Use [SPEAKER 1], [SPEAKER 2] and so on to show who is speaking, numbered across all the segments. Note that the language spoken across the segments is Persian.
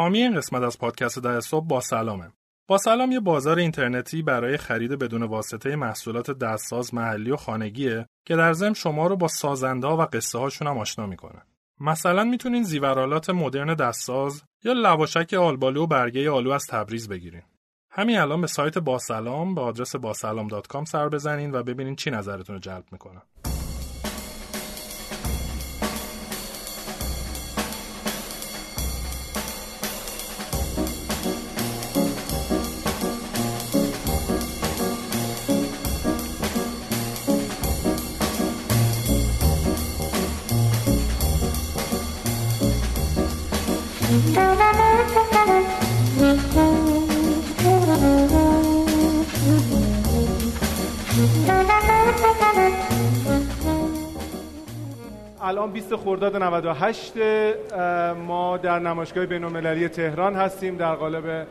[SPEAKER 1] حامی این قسمت از پادکست در صبح با سلامه. با سلام یه بازار اینترنتی برای خرید بدون واسطه محصولات دستساز محلی و خانگیه که در ضمن شما رو با سازنده و قصه هاشون هم آشنا می‌کنه. مثلا می‌تونین زیورالات مدرن دستساز یا لواشک آلبالو و برگه آلو از تبریز بگیرین. همین الان به سایت باسلام به آدرس باسلام.com سر بزنین و ببینین چی نظرتون رو جلب می‌کنه.
[SPEAKER 2] الان 20 خرداد 98 ما در نمایشگاه بین‌المللی تهران هستیم در قالب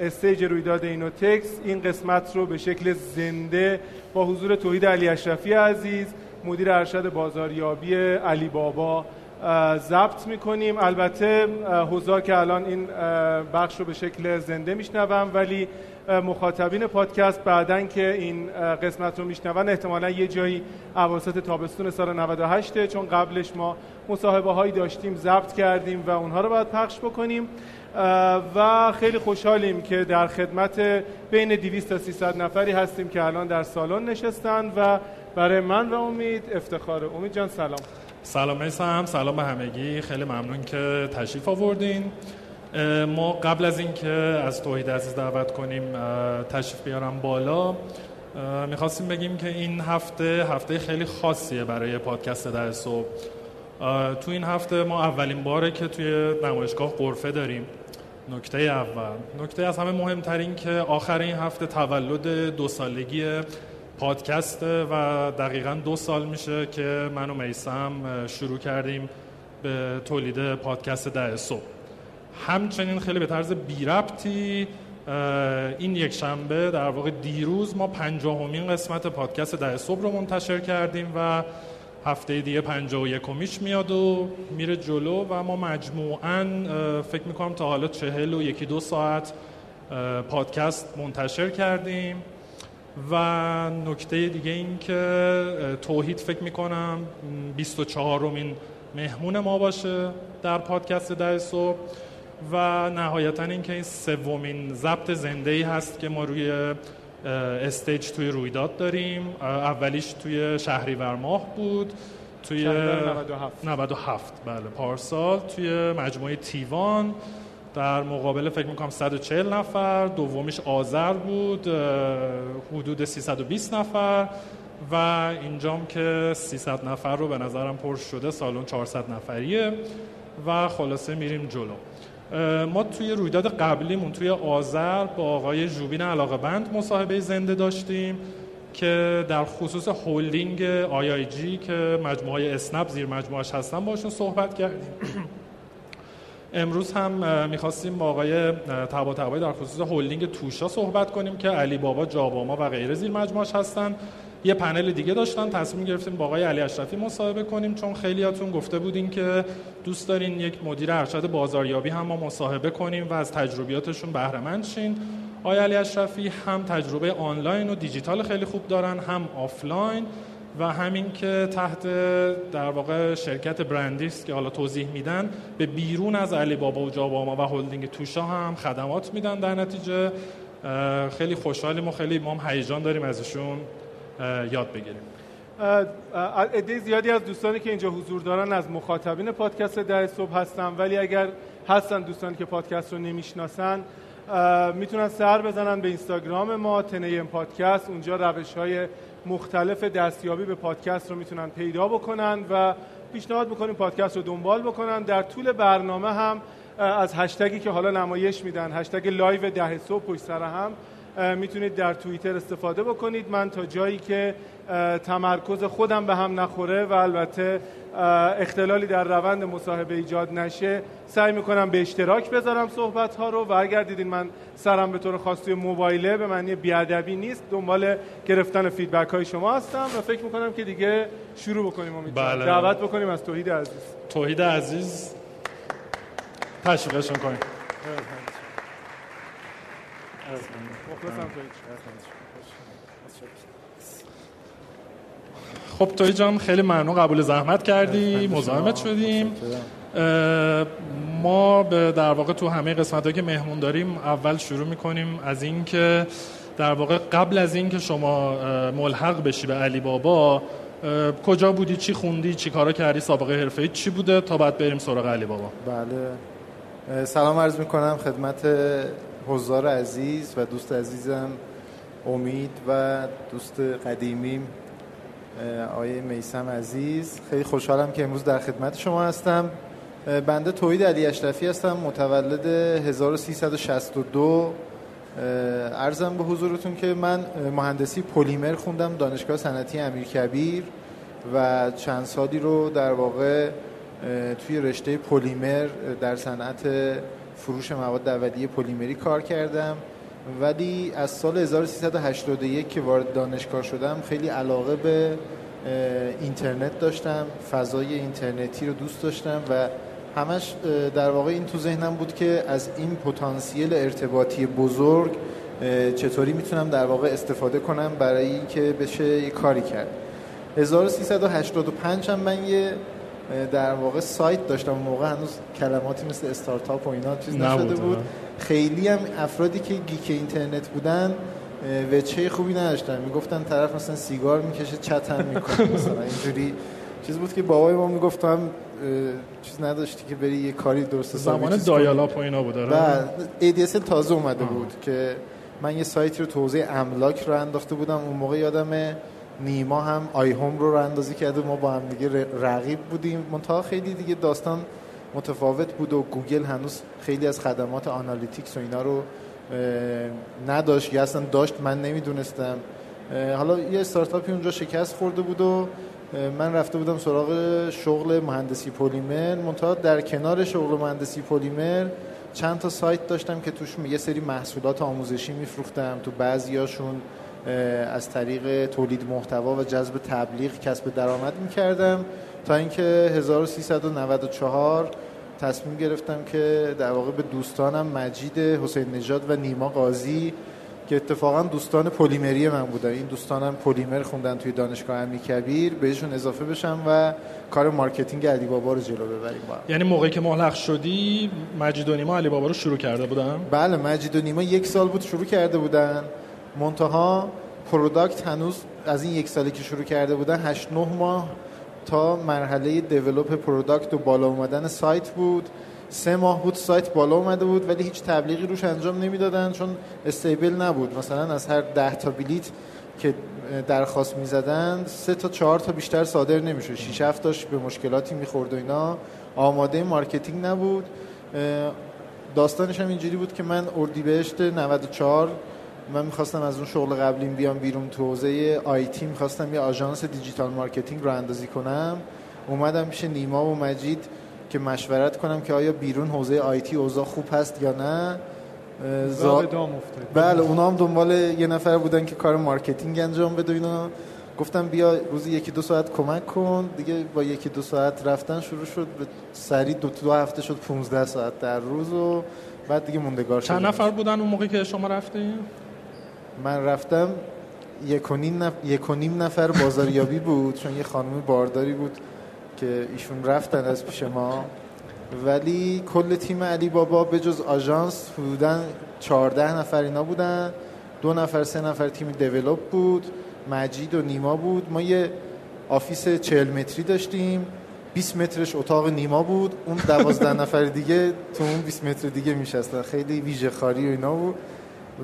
[SPEAKER 2] استیج رویداد اینوتکس این قسمت رو به شکل زنده با حضور توحید علی اشرفی عزیز مدیر ارشد بازاریابی علی بابا ضبط می‌کنیم. البته حضار که الان این بخش رو به شکل زنده میشنوم ولی مخاطبین پادکست. بعدن که این قسمت رو میشنون احتمالا یه جایی اواسط تابستون سال 98 چون قبلش ما مصاحبه هایی داشتیم ضبط کردیم و اونها رو باید پخش بکنیم. و خیلی خوشحالیم که در خدمت بین 200 تا 300 نفری هستیم که الان در سالن نشستن و برای من و امید افتخاره. امید جان سلام.
[SPEAKER 1] سلام هم سلام به همگی. خیلی ممنون که تشریف آوردین. ما قبل از اینکه از توحید عزیز دعوت کنیم تشریف بیارم بالا. می‌خواستیم بگیم که این هفته هفته خیلی خاصیه برای پادکست در صبح. تو این هفته ما اولین باره که توی نمایشگاه قرفه داریم. نکته اول. نکته از همه مهمترین که آخر این هفته تولد دو سالگی پادکست و دقیقا دو سال میشه که من و میسم شروع کردیم به تولید پادکست ده صبح. همچنین خیلی به طرز بی ربطی این یک شنبه در واقع دیروز ما پنجاهمین قسمت پادکست ده صبح رو منتشر کردیم و هفته دیگه پنجاه و یکمیش میاد و میره جلو و ما مجموعا فکر می‌کنم تا حالا چهل و یکی دو ساعت پادکست منتشر کردیم. و نکته دیگه این که توحید فکر می‌کنم 24 رومین مهمون ما باشه در پادکست ده صبح. و نهایتا اینکه این سومین ضبط زنده ای هست که ما روی استیج توی رویداد داریم. اولیش توی شهریور ماه بود توی
[SPEAKER 2] 97
[SPEAKER 1] 97 بله پارسال توی مجموعه تیوان. در مقابل فکر می‌کنم 140 نفر. دومیش آذر بود حدود 320 نفر. و اینجام که 300 نفر رو به نظرم پر شده سالن 400 نفریه. و خلاصه میریم جلو. ما توی رویداد قبلیمون توی آذر با آقای جوبین علاقه بند مصاحبه زنده داشتیم که در خصوص هولدینگ آی آی جی که مجموعه اسنپ زیر مجموعش هستن باشون صحبت کردیم. امروز هم می‌خواستیم با آقای طباطبایی در خصوص هولدینگ توشا صحبت کنیم که علی بابا جاباما و غیره زیر مجموعش هستن. یه پنل دیگه داشتن تصمیم گرفتیم با آقای علی اشرفی مصاحبه کنیم چون خیلیاتون گفته بودین که دوست دارین یک مدیر ارشد بازاریابی هم ما مصاحبه کنیم و از تجربیاتشون بهره مند شین. آقای علی اشرفی هم تجربه آنلاین و دیجیتال خیلی خوب دارن هم آفلاین و همین که تحت در واقع شرکت برندیست که حالا توضیح میدن به بیرون از علی بابا و جاباما و هلدینگ توشا هم خدمات میدن در نتیجه. خیلی خوشحالیم و خیلی ما هیجان داریم ازشون. یاد بگیریم.
[SPEAKER 2] عده زیادی از دوستانی که اینجا حضور دارن از مخاطبین پادکست در صبح هستن ولی اگر هستن دوستانی که پادکست رو نمی‌شناسن می‌تونن سر بزنن به اینستاگرام ما تنیم پادکست. اونجا روش های مختلف دستیابی به پادکست رو می‌تونن پیدا بکنن و پیشنهاد می‌کنیم پادکست رو دنبال بکنن. در طول برنامه هم از هشتگی که حالا نمایش میدن هشتگ لایو ده صبح پشت سر هم می‌تونید در توییتر استفاده بکنید. من تا جایی که تمرکز خودم به هم نخوره و البته اختلالی در روند مصاحبه ایجاد نشه سعی می‌کنم به اشتراک بذارم صحبت ها رو و اگر دیدین من سرم به طور خاص توی موبایله به معنی بی‌ادبی نیست دنبال گرفتن فیدبک های شما هستم و فکر می‌کنم که دیگه شروع بکنیم
[SPEAKER 1] بله.
[SPEAKER 2] دعوت بکنیم از توحید عزیز.
[SPEAKER 1] توحید عزیز. تشویقشون کنیم. خب توی جان خیلی ممنون قبول زحمت کردی مزاحمت شدیم. ما به در واقع تو همه قسمت که مهمون داریم اول شروع می‌کنیم از این که در واقع قبل از این که شما ملحق بشی به علی بابا کجا بودی چی خوندی چی کارا کردی سابقه حرفه‌ای چی بوده تا بعد بریم سراغ علی بابا؟
[SPEAKER 3] بله. سلام عرض می‌کنم خدمت حضار عزیز و دوست عزیزم امید و دوست قدیمیم آیه میسم عزیز. خیلی خوشحالم که امروز در خدمت شما هستم. بنده توحید علی اشرفی هستم متولد 1362 ارزم به حضورتون که من مهندسی پلیمر خوندم دانشگاه صنعتی امیرکبیر و چند سالی رو در واقع توی رشته پلیمر در صنعت فروش مواد اولیه پلیمری کار کردم. ولی از سال 1381 که وارد دانشگاه شدم خیلی علاقه به اینترنت داشتم. فضای اینترنتی رو دوست داشتم و همش در واقع این تو ذهنم بود که از این پتانسیل ارتباطی بزرگ چطوری می‌تونم در واقع استفاده کنم برای اینکه بشه یه کاری کرد. 1385 هم من یه در واقع سایت داشتم اون موقع هنوز کلماتی مثل استارتاپ و اینا چیز نشده بود. خیلی هم افرادی که گیک اینترنت بودن وچه خوبی نداشتن. می‌گفتن طرف مثلا سیگار می‌کشه چت هم می‌کنه. مثلا اینجوری چیز بود که بابای ما می‌گفتم چیز نداشتی که بری یه کاری درست
[SPEAKER 1] زمان dial-up و اینا بود
[SPEAKER 3] آره. ADSL تازه اومده بود که من یه سایتی رو تو حوزه املاک رو انداخته بودم. اون موقع یادم نیما هم iHome رو راه‌اندازی کرده ما با هم دیگه رقیب بودیم. منتها خیلی دیگه داستان متفاوت بود و گوگل هنوز خیلی از خدمات analytics و اینا رو نداشت یا اصلا داشت من نمی‌دونستم. حالا یه استارتاپی اونجا شکست خورده بود و من رفته بودم سراغ شغل مهندسی پلیمر. منتها در کنار شغل مهندسی پلیمر چند تا سایت داشتم که توش یه سری محصولات آموزشی میفروختم تو بعضیاشون. از طریق تولید محتوا و جذب تبلیغ کسب درآمد می‌کردم تا اینکه 1394 تصمیم گرفتم که در واقع به دوستانم مجید حسین نژاد و نیما قاضی که اتفاقا دوستان پلیمری من بودن. این دوستانم پلیمر خوندن توی دانشگاه امیرکبیر بهشون اضافه بشم و کار marketing علی بابا رو جلو ببریم با
[SPEAKER 1] یعنی موقعی که ملحق شدی مجید و نیما علی بابا رو شروع کرده بودن؟
[SPEAKER 3] بله مجید و نیما یک سال بود شروع کرده بودن. منتها product هنوز از این یک سالی که شروع کرده بودن 8 9 ماه تا مرحله develop product و بالا اومدن سایت بود. سه ماه بود سایت بالا اومده بود ولی هیچ تبلیغی روش انجام نمی‌دادن چون stable نبود. مثلا از هر ده تا بلیت که درخواست می‌زدن سه تا چهار تا بیشتر صادر نمی‌شد. شیش هفتاش به مشکلاتی می‌خورد و اینا. آماده marketing نبود. داستانش هم اینجوری بود که من اردیبهشت 94 من می‌خواستم از اون شغل قبلیم بیام بیرون تو حوزه IT می‌خواستم یه آژانس digital marketing راه اندازی کنم. اومدم پیش نیما و مجید که مشورت کنم که آیا بیرون حوزه IT اوضاع خوب هست یا نه.
[SPEAKER 2] زا...
[SPEAKER 3] بله اونا هم دنبال یه نفر بودن که کار marketing انجام بده اینا. گفتم بیا روزی یکی دو ساعت کمک کن. دیگه با یکی دو ساعت رفتن شروع شد. به سریع دو, دو هفته شد 15 ساعت در روز و بعد دیگه موندگار
[SPEAKER 1] شد چند نفر بودن اون موقعی که شما رفتین؟
[SPEAKER 3] من رفتم یک و نیم, نفر بازاریابی بود چون یه خانم بارداری بود که ایشون رفتن از پیش ما. ولی کل تیم علی بابا به جز آژانس حدودا 14 نفر اینا بودن. دو نفر سه نفر تیم develop بود. مجید و نیما بود. ما یه office 40 متری داشتیم. 20 مترش اتاق نیما بود. اون 12 نفر دیگه تو اون 20 متر دیگه میشستن. خیلی ویژه خواری و اینا بود.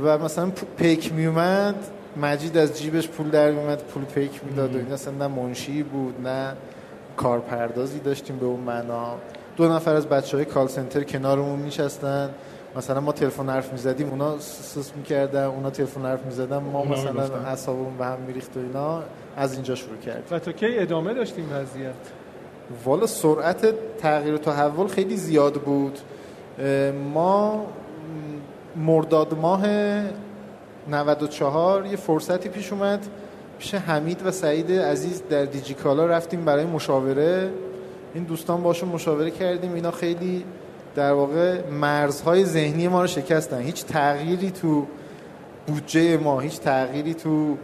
[SPEAKER 3] و مثلا پیک میومد مجید از جیبش پول در میومد پول پیک می‌داد. و این اصلا نه منشی بود نه کارپردازی داشتیم به اون معنا. دو نفر از بچه های کال سنتر کنارمون میشستن مثلا ما تلفن حرف می‌زدیم اونا سس می‌کردن اونا تلفن حرف می‌زدن ما مثلا اعصابمون به هم میریخت و اینا. از اینجا شروع کرد
[SPEAKER 2] و تا کی ادامه داشتیم وضعیت؟
[SPEAKER 3] والا سرعت تغییر و تحول خیلی زیاد بود. ما مرداد ماه 94 یه فرصتی پیش اومد. پیش حمید و سعید عزیز در دیجیکالا رفتیم برای مشاوره. این دوستان باشون مشاوره کردیم. اینا خیلی در واقع مرزهای ذهنی ما رو شکستن. هیچ تغییری تو بودجه ما هیچ تغییری تو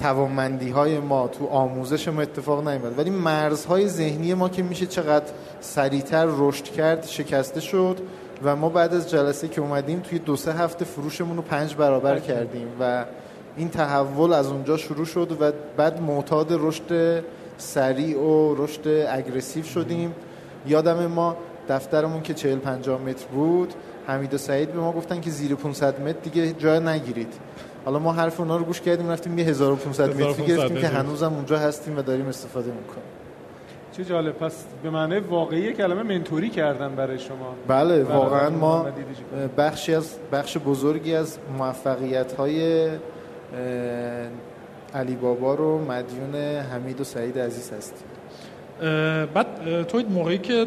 [SPEAKER 3] توانمندی های ما تو آموزش ما اتفاق نیومد. ولی مرزهای ذهنی ما که میشه چقدر سریعتر رشد کرد شکسته شد. و ما بعد از جلسه که اومدیم توی دو سه هفته فروشمون رو پنج برابر کردیم و این تحول از اونجا شروع شد و بعد معتاد رشد سریع و رشد اگریسیو شدیم. یادم ما دفترمون که 40 50 متر بود حمید و سعید به ما گفتن که زیر 500 متر دیگه جای نگیرید. حالا ما حرف اونا رو گوش کردیم رفتیم یه 1500 متری گرفتیم که هنوزم اونجا هستیم و داریم استفاده می‌کنیم.
[SPEAKER 2] چه جالب. پس به معنی واقعی کلمه منتوری کردن برای شما.
[SPEAKER 3] بله واقعا ما بخشی از بخش بزرگی از موفقیت های علی بابا رو مدیون حمید و سعید عزیز هستیم.
[SPEAKER 1] بعد تو موقعی که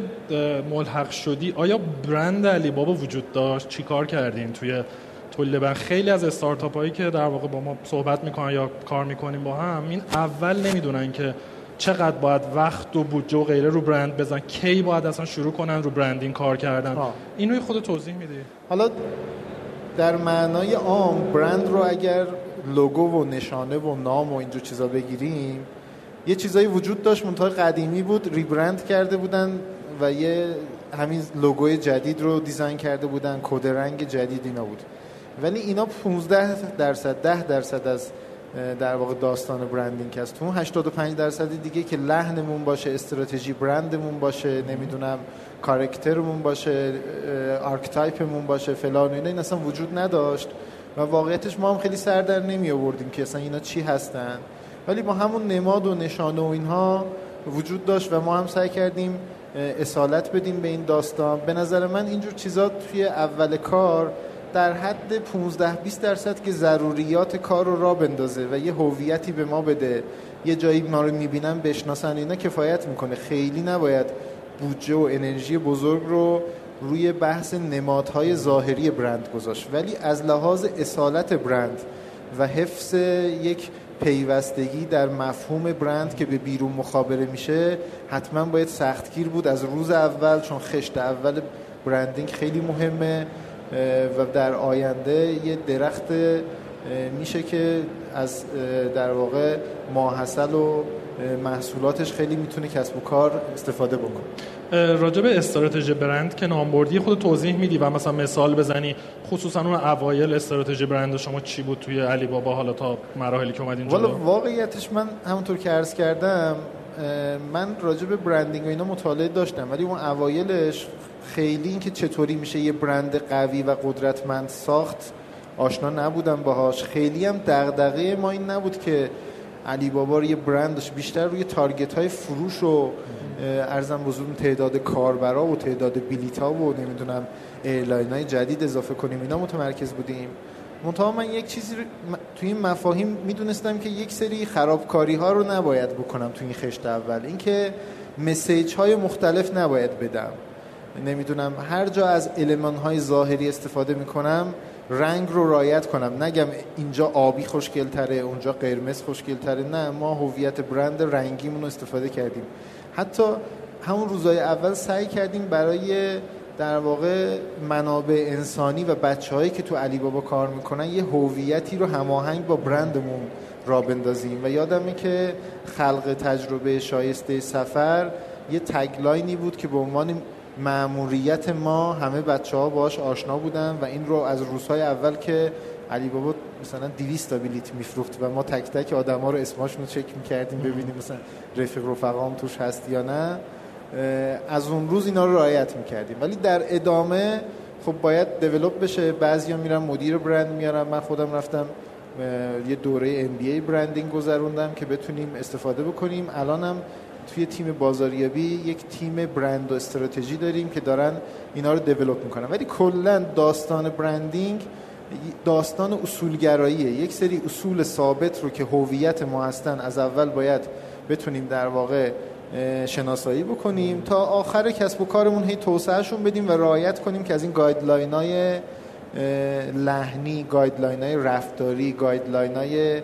[SPEAKER 1] ملحق شدی آیا برند علی بابا وجود داشت؟ چیکار کردین توی تولید برند خیلی از استارتاپ هایی که در واقع با ما صحبت می‌کنن یا کار می‌کنیم با هم این اول نمی‌دونن که چقدر باید وقت و بودجه و غیره رو برند بزن کی باید اصلا شروع کنن رو برندینگ کار کردن. اینو خود توضیح میدی؟
[SPEAKER 3] حالا در معنای عام برند رو اگر لوگو و نشانه و نام و اینجور چیزا بگیریم یه چیزایی وجود داشت منتهای قدیمی بود ریبرند کرده بودن و یه همین لوگوی جدید رو دیزاین کرده بودن کد رنگ جدید اینا بود. ولی اینا 15 درصد 10 درصد از در واقع داستان برندینگ هست تو 85 درصد دیگه که لحنمون باشه استراتژی برندمون باشه نمی‌دونم character مون باشه archetype مون باشه فلان اینا این اصلا وجود نداشت و واقعیتش ما هم خیلی سر در نمی آوردیم که اصلا اینا چی هستن. ولی با همون نماد و نشانه و اینها وجود داشت و ما هم سعی کردیم اصالت بدیم به این داستان. به نظر من اینجور چیزا توی اول کار در حد 15 20 درصد که ضروریات کار رو راه بندازه و یه هویتی به ما بده یه جایی ما رو می‌بینن بشناسن اینا کفایت می‌کنه. خیلی نباید بودجه و انرژی بزرگ رو روی بحث نمادهای ظاهری برند گذاشت. ولی از لحاظ اصالت برند و حفظ یک پیوستگی در مفهوم برند که به بیرون مخابره میشه حتما باید سختگیر بود از روز اول چون خشت اول برندینگ خیلی مهمه. و در آینده یه درخت میشه که از در واقع ماحصل و محصولاتش خیلی می‌تونه کسب و کار استفاده بکنه.
[SPEAKER 1] راجع به استراتژی برند که نامبردی خود توضیح میدی و مثلا مثال بزنی. خصوصا اون اوایل استراتژی برند شما چی بود توی علی بابا حالا تا مراحلی که اومدین
[SPEAKER 3] والا واقعیتش من همونطور که عرض کردم من راجع به برندینگ و اینا مطالعه داشتم ولی اون اوایلش خیلی اینکه چطوری میشه یه برند قوی و قدرتمند ساخت آشنا نبودم باهاش. خیلی هم دغدغه ما این نبود که علی بابا یه برند بیشتر روی target های فروش و عرضم بزرگ تعداد کاربرا و تعداد بلیت ها و نمی‌دونم airline های جدید اضافه کنیم اینا متمرکز بودیم. منتها من یک چیزی رو توی این مفاهیم می‌دونستم که یک سری خرابکاری ها رو نباید بکنم توی این خشت اول. اینکه message های مختلف نباید بدم. نمی‌دونم. هر جا از علمان های ظاهری استفاده می‌کنم رنگ رو رایت کنم. نگم اینجا آبی خوشگل تره اونجا قرمز خوشگل تره نه ما هویت برند رنگیمون رو استفاده کردیم. حتی همون روزای اول سعی کردیم برای در واقع منابع انسانی و بچه هایی که تو علی بابا کار می‌کنن یه هویتی رو هماهنگ با برندمون را بندازیم. و یادمه که خلق تجربه شایسته سفر یه تگلاینی بود که به عنوان معموریت ما همه بچه ها باش آشنا بودن و این رو از روزهای اول که علی بابا مثلا 200 تا بلیت میفروخت و ما تک تک آدم ها رو اسماشون رو چک می‌کردیم ببینیم مثلا رفیق رفقام توش هست یا نه از اون روز اینا رو رعایت می‌کردیم. ولی در ادامه خب باید دیولپ بشه. بعضیا میرن مدیر برند میارن. من خودم رفتم یه دوره MBA برندینگ گذروندم که بتونیم استفاده بکنیم. الانم توی تیم بازاریابی یک تیم برند و استراتژی داریم که دارن اینا رو develop می‌کنن. ولی کلا داستان branding داستان اصولگراییه. یک سری اصول ثابت رو که هویت ما هستن از اول باید بتونیم در واقع شناسایی بکنیم تا آخر کسب و کارمون هی توسعهشون بدیم و رعایت کنیم که از این guideline های لحنی guideline های رفتاری guideline های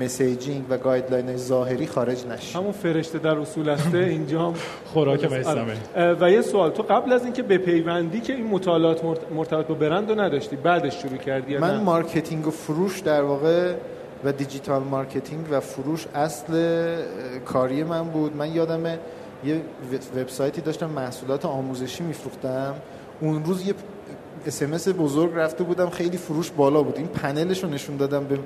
[SPEAKER 3] مسیجینگ و گایدلاین ظاهری خارج نشه.
[SPEAKER 2] همون فرشته در اصول هسته اینجا
[SPEAKER 1] خوراک میسمه
[SPEAKER 2] و یه سوال تو قبل از اینکه به پیوندی که این مطالعات مرتبط با برند رو نداشتی بعدش شروع کردی
[SPEAKER 3] من مارکتینگ و فروش در واقع و دیجیتال مارکتینگ و فروش اصل کاری من بود. من یادم یه وبسایتی داشتم محصولات آموزشی میفروختم. اون روز یه اسمس بزرگ رفته بودم خیلی فروش بالا بود. این پنلش رو نشون دادم به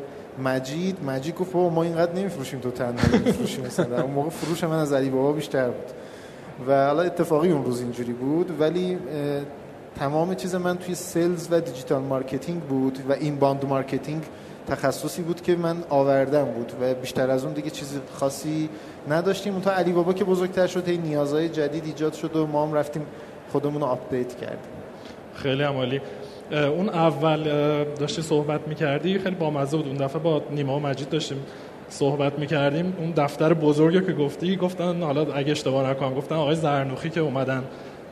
[SPEAKER 3] مجید مجید گفت ما اینقدر نمیفروشیم تو تنها میفروشیم مثلا. اون موقع فروش من از علی بابا بیشتر بود. و حالا اتفاقی اون روز اینجوری بود ولی تمام چیز من توی sales و digital marketing بود و این باند marketing تخصصی بود که من آوردم بود و بیشتر از اون دیگه چیز خاصی نداشتیم. تا علی بابا که بزرگتر شد این نیازهای جدید ایجاد شد و ما هم رفتیم خودمون رو update کردیم.
[SPEAKER 1] خیلی عالی. اون اول داشتی صحبت می‌کردی خیلی بامزه بود. اون دفعه با نیما و مجید داشتیم صحبت می‌کردیم. اون دفتر بزرگی که گفتی گفتن حالا اگه اشتباه نکنم گفتن آقای زرنوخی که اومدن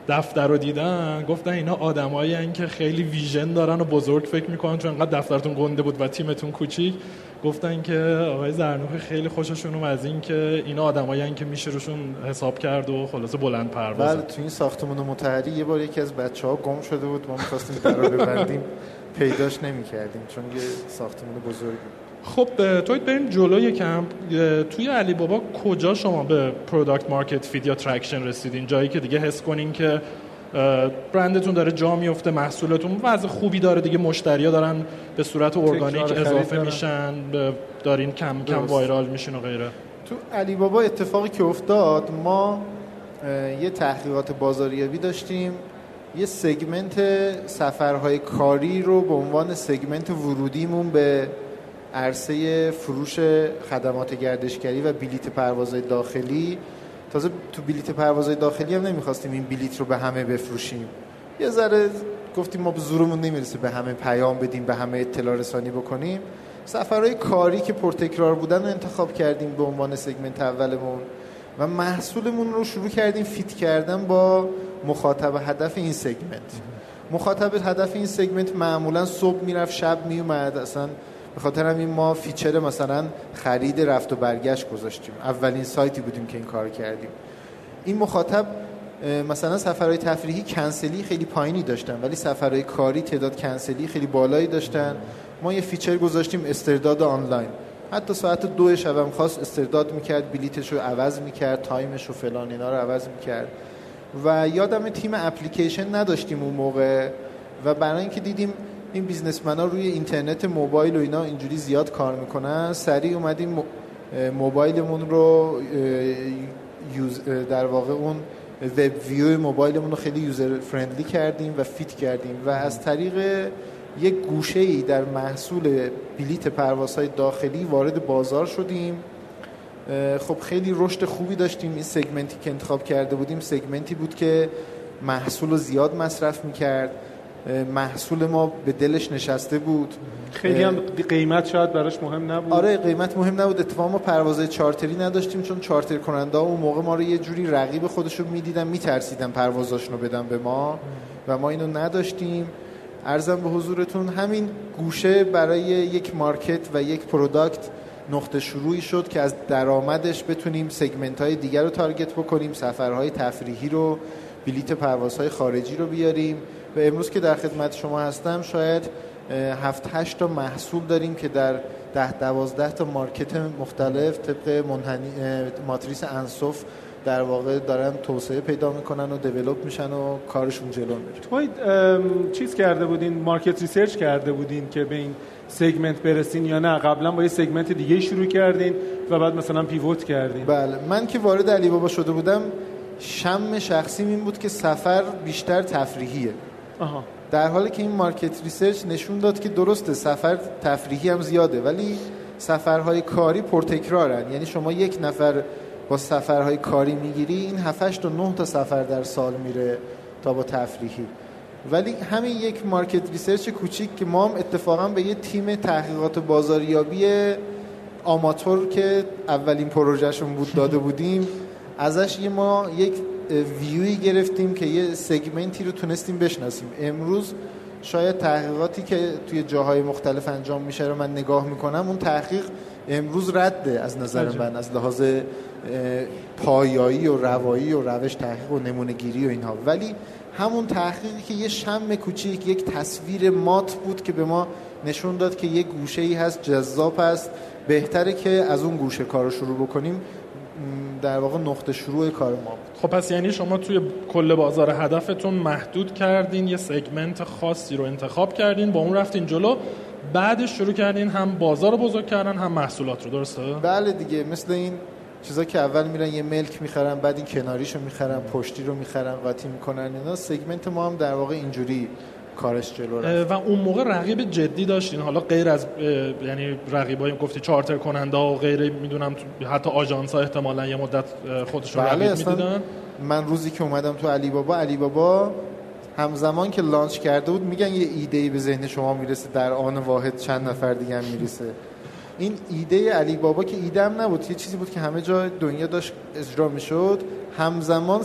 [SPEAKER 1] دفتر رو دیدن؟ گفتن اینا آدمایی که خیلی ویژن دارن و بزرگ فکر می‌کنن چون انقدر دفترتون گنده بود و تیمتون کوچیک. گفتن که آقای زرنوخی خیلی خوششون از این که اینا آدمایی که میشه روشون حساب کرد و خلاصه بلند پرواز
[SPEAKER 3] بله تو این ساختمون متحری یه بار یکی از بچه ها گم شده بود. ما می‌خواستیم درا ببندیم. پیداش نمی‌کردیم چون یه ساختمون بزرگی
[SPEAKER 1] خب توی بریم جلو یکم توی علی بابا کجا شما به product market fit یا traction رسیدین؟ جایی که دیگه حس کنین که برندتون داره جا میفته محصولتون وضع خوبی داره دیگه مشتریا دارن به صورت ارگانیک اضافه میشن دارین کم کم viral میشین و غیره.
[SPEAKER 3] تو علی بابا اتفاقی که افتاد ما یه تحقیقات بازاریابی داشتیم. یه سگمنت سفرهای کاری رو به عنوان سگمنت ورودیمون به عرصه فروش خدمات گردشگری و بلیت پروازهای داخلی. تازه تو بلیت پروازهای داخلی هم نمی‌خواستیم این بلیت رو به همه بفروشیم. یه ذره گفتیم ما به زورمون نمی‌رسه به همه پیام بدیم به همه اطلاع رسانی بکنیم. سفرهای کاری که پرتکرار بودن رو انتخاب کردیم به عنوان segment اولمون و محصولمون رو شروع کردیم fit کردن با مخاطب هدف این segment. مخاطب هدف این segment معمولا صبح می‌رفت شب میومد اصلا به خاطر همین ما feature مثلا خرید رفت و برگشت گذاشتیم. اولین سایتی بودیم که این کار کردیم. این مخاطب مثلا سفرهای تفریحی کنسلی خیلی پایینی داشتن ولی سفرهای کاری تعداد کنسلی خیلی بالایی داشتن. ما یه feature گذاشتیم استرداد آنلاین. حتی ساعت دو شبم خواست استرداد می‌کرد بلیتش رو عوض می‌کرد time ش رو فلان اینا رو عوض می‌کرد. و یادم تیم اپلیکیشن نداشتیم اون موقع. و برای اینکه دیدیم این businessman ها روی اینترنت موبایل و اینا اینجوری زیاد کار می‌کنن. سریع اومدیم موبایلمون رو در واقع اون web view موبایلمون رو خیلی user friendly کردیم و fit کردیم و از طریق یک گوشه ای در محصول بلیت پروازهای داخلی وارد بازار شدیم. خب خیلی رشد خوبی داشتیم. این سگمنتی که انتخاب کرده بودیم سگمنتی بود که محصول رو زیاد مصرف می‌کرد. محصول ما به دلش نشسته بود.
[SPEAKER 2] خیلی هم قیمت شاید براش مهم نبود.
[SPEAKER 3] آره قیمت مهم نبود. اتفاقا ما پروازهای چارتری نداشتیم چون چارتر کننده ها اون موقع ما رو یه جوری رقیب خودشون می‌دیدن میترسیدن پروازاشون رو بدن به ما و ما اینو نداشتیم. عرضم به حضورتون همین گوشه برای یک market و یک product نقطه شروعی شد که از درآمدش بتونیم segment های دیگر رو target بکنیم سفرهای تفریحی رو بلیت پروازهای خارجی رو بیاریم. و امروز که در خدمت شما هستم شاید هفت هشت تا محصول داریم که در ده دوازده تا market مختلف طبق منحنی ماتریس انسف در واقع دارن توسعه پیدا می‌کنن و develop میشن و کارشون جلو میره.
[SPEAKER 2] تو چیز کرده بودین market research کرده بودین که به این segment برسین یا نه؟ قبلا با یه segment دیگه شروع کردین و بعد مثلا pivot کردین.
[SPEAKER 3] بله. من که وارد علی بابا شده بودم شم شخصی این بود که سفر بیشتر تفریحیه. آها. در حالی که این market research نشون داد که درسته سفر تفریحی هم زیاده ولی سفرهای کاری پرتکرارن یعنی شما یک نفر با سفرهای کاری می‌گیری این 7 تا 9 تا سفر در سال میره تا با تفریحی ولی همین یک market research کوچیک که ما هم اتفاقا به یه تیم تحقیقات بازاریابی آماتور که اولین پروژهشون بود داده بودیم ازش یه ما یک ویوی گرفتیم که یه segment ی رو تونستیم بشناسیم. امروز شاید تحقیقاتی که توی جاهای مختلف انجام میشه رو من نگاه می‌کنم اون تحقیق امروز رده از نظر من از لحاظ پایایی و روایی و روش تحقیق و نمونه گیری و اینها. ولی همون تحقیقی که یه شم کوچیک یک تصویر مات بود که به ما نشون داد که یه گوشه ای هست جذاب است بهتره که از اون گوشه کار رو شروع بکنیم. در واقع نقطه شروع کار ما بود
[SPEAKER 1] خب پس یعنی شما توی کل بازار هدفتون محدود کردین یه سگمنت خاصی رو انتخاب کردین با اون رفتین جلو بعدش شروع کردین هم بازار رو بزرگ کردن هم محصولات رو درسته؟
[SPEAKER 3] بله دیگه مثل این چیزا که اول میرن یه ملک می‌خرن بعد این کناریشو می‌خرن پشتی رو می‌خرن قاطی می‌کنن اینا سگمنت ما هم در واقع اینجوری کارش جلو رفت.
[SPEAKER 1] و اون موقع رقیب جدی داشتین. حالا غیر از یعنی رقیبای گفتی چارتر کننده و غیر می‌دونم حتی آژانس ها احتمالا یه مدت خودشون
[SPEAKER 3] بله
[SPEAKER 1] رقیب می‌دیدن.
[SPEAKER 3] من روزی که اومدم تو علی بابا علی بابا همزمان که launch کرده بود میگن یه ایده ای به ذهن شما می‌رسه در آن واحد چند نفر دیگه هم می‌رسه. این ایده علی بابا که ایده هم نبود یه چیزی بود که همه جا دنیا داشت اجرا می‌شد. همزمان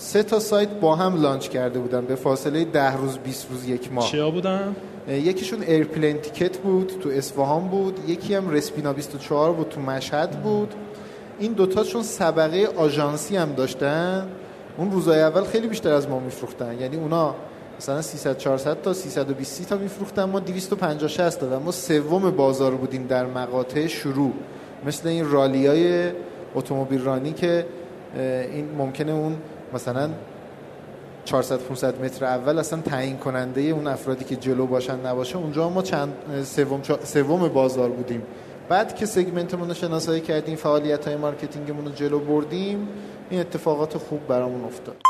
[SPEAKER 3] سه تا سایت با هم launch کرده بودن به فاصله ده روز 20 روز یک ماه.
[SPEAKER 1] چیا بودن؟
[SPEAKER 3] یکیشون Airplane Ticket بود تو اصفهان بود. یکی هم رسپینا 24 بود تو مشهد بود. این دوتاشون سبقه آژانسی هم داشتن. اون روزای اول خیلی بیشتر از ما میفروختن. یعنی اونا مثلا 300 400 تا 320 تا میفروختن ما 250 60 تا. ما سوم بازار بودیم در مقاطع شروع. مثل این رالیای اتومبیل رانی که این ممکنه اون مثلا 400 500 متر اول اصلا تعیین کننده اون افرادی که جلو باشن نباشه اونجا ما چند سوم سوم بازار بودیم. بعد که segment مون رو شناسایی کردیم فعالیت های marketing مون رو جلو بردیم این اتفاقات خوب برامون افتاد.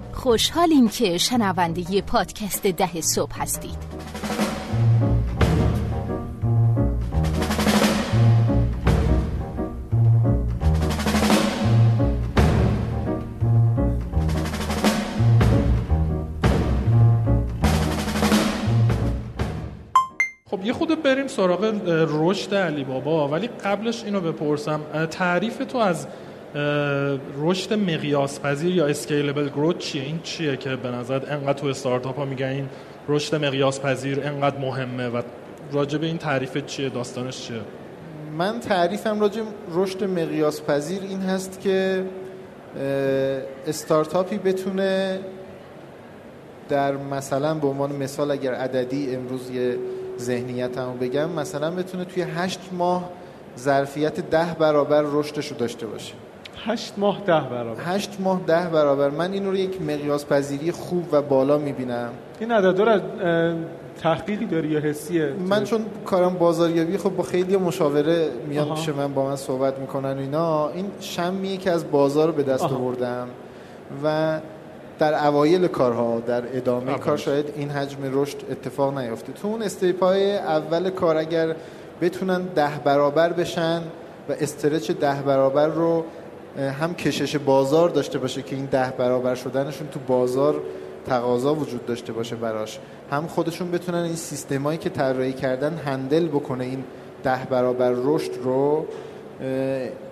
[SPEAKER 4] خوشحالیم که شنونده پادکست ده صبح هستید.
[SPEAKER 1] خب یه خود بریم سراغ رشد علی بابا ولی قبلش اینو بپرسم تعریف تو از رشد مقیاس پذیر یا اسکیلبل گروت چیه؟ این چیه که به نظر انقدر تو استارتاپ ها میگن این رشد مقیاس پذیر انقدر مهمه و راجع به این تعریف چیه؟ داستانش چیه؟
[SPEAKER 3] من تعریفم راجع رشد مقیاس پذیر این هست که استارتاپی بتونه در مثلا به عنوان مثال اگر عددی امروز یه ذهنیت هم بگم مثلا بتونه توی هشت ماه ظرفیت ده برابر رشدش رو داشته باشه.
[SPEAKER 2] هشت ماه ده برابر.
[SPEAKER 3] هشت ماه ده برابر. من این رو یک مقیاس پذیری خوب و بالا می‌بینم.
[SPEAKER 2] این عدد از تحقیقی داری یا حسیه
[SPEAKER 3] من چون کارم بازاریابی خب با خیلی مشاوره میان پیش من با من صحبت می‌کنن و اینا این شمیه که از بازار به دست آوردم و در اوایل کارها در ادامه کار شاید این حجم رشد اتفاق نیفته تو اون استیپای اول کار اگر بتونن ده برابر بشن و استرچ ده برابر رو هم کشش بازار داشته باشه که این ده برابر شدنشون تو بازار تقاضا وجود داشته باشه براش. هم خودشون بتونن این سیستمایی که طراحی کردن هندل بکنه این ده برابر رشد رو.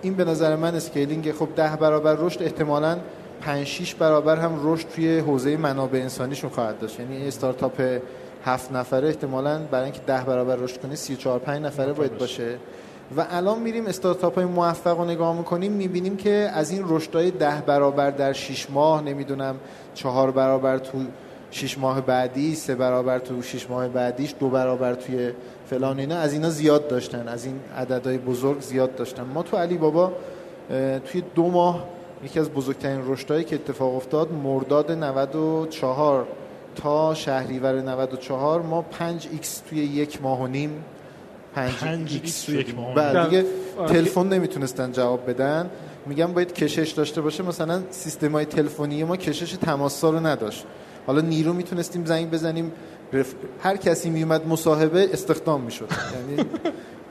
[SPEAKER 3] این به نظر من scaling خب ده برابر رشد احتمالاً 5 6 برابر هم رشد توی حوزه منابع انسانیشون خواهد داشت. یعنی استارتاپ هفت نفره احتمالاً برای اینکه 10 برابر رشد کنه 34 5 نفره باید باشه. و الان میریم استارتاپ های موفق رو نگاه می‌کنیم می‌بینیم که از این رشدهای ده برابر در 6 ماه نمی‌دونم چهار برابر تو 6 ماه بعدی سه برابر تو 6 ماه بعدیش دو برابر توی فلان اینا از اینا زیاد داشتن از این عددهای بزرگ زیاد داشتن. ما تو علی بابا توی دو ماه یکی از بزرگترین رشدهایی که اتفاق افتاد مرداد 94 تا شهریور 94 ما 5 ایکس توی یک ماه و نیم
[SPEAKER 1] 5 ایکس توی یک ماه
[SPEAKER 3] بعد دیگه تلفن نمی‌تونستن جواب بدن. میگم باید کشش داشته باشه. مثلا سیستم های تلفنی ما کشش تماسا رو نداشت. حالا نیرو می‌تونستیم زنگ بزنیم. رف... هر کسی میومد مصاحبه استخدام می‌شد. یعنی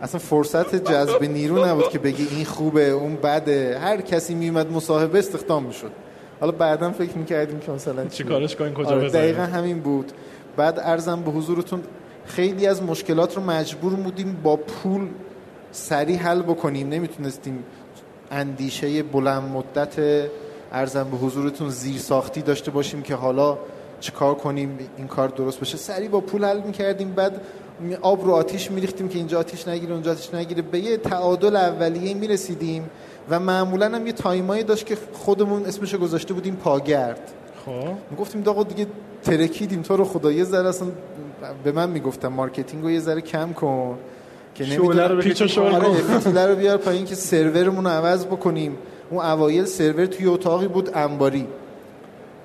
[SPEAKER 3] اصلا فرصت جذب نیرو نبود که بگی این خوبه اون بده. هر کسی میومد مصاحبه استخدام می‌شد. حالا بعدا فکر می‌کردیم که مثلا
[SPEAKER 1] چی کارش کنیم کجا
[SPEAKER 3] آره
[SPEAKER 1] بزنیم
[SPEAKER 3] دقیقا همین بود. بعد ارزم به حضورتون خیلی از مشکلات رو مجبور بودیم با پول سریع حل بکنیم. نمی‌تونستیم اندیشه بلند مدت عرضم به حضورتون زیر ساختی داشته باشیم که حالا چیکار کنیم این کار درست بشه. سریع با پول حل می‌کردیم بعد آب رو آتیش میریختیم که اینجا آتیش نگیره اونجا آتیش نگیره. به یه تعادل اولیه می‌رسیدیم و معمولا هم یه time ایی داشت که خودمون اسمشو گذاشته بودیم پاگرد.
[SPEAKER 1] خب.
[SPEAKER 3] گفتیم آقا دیگه ترکیدیم تو رو خدا یه ذره اصلا به من می‌گفتم marketing رو یه ذره کم کن که
[SPEAKER 2] رو
[SPEAKER 1] پیچ.
[SPEAKER 3] آره رو بیار پایین که سرورمون رو عوض بکنیم. اون اوایل سرور توی اتاقی بود انباری.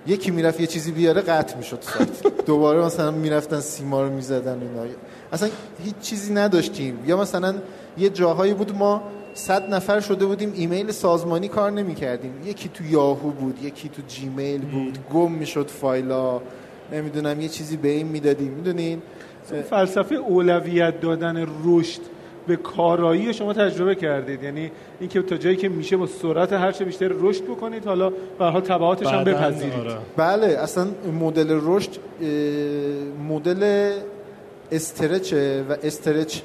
[SPEAKER 3] یکی می‌رفت یه چیزی بیاره قطع می‌شد سایت دوباره مثلا می‌رفتن سیما رو می‌زدن اینا. اصلا هیچ چیزی نداشتیم. یا مثلا یه جاهایی بود ما صد نفر شده بودیم ایمیل سازمانی کار نمی‌کردیم. یکی تو یاهو بود یکی تو جیمیل بود. گم می‌شد فایلا. نمی‌دونم یه چیزی به این می‌دادیم می‌دونین
[SPEAKER 2] فلسفه اولویت دادن رشد به کارایی شما تجربه کردید. یعنی اینکه تا جایی که میشه با سرعت هر چه بیشتر رشد بکنید حالا به هر حال تبعاتش هم بپذیرید.
[SPEAKER 1] آره.
[SPEAKER 3] بله اصلا مدل رشد مدل استرچه و استرچ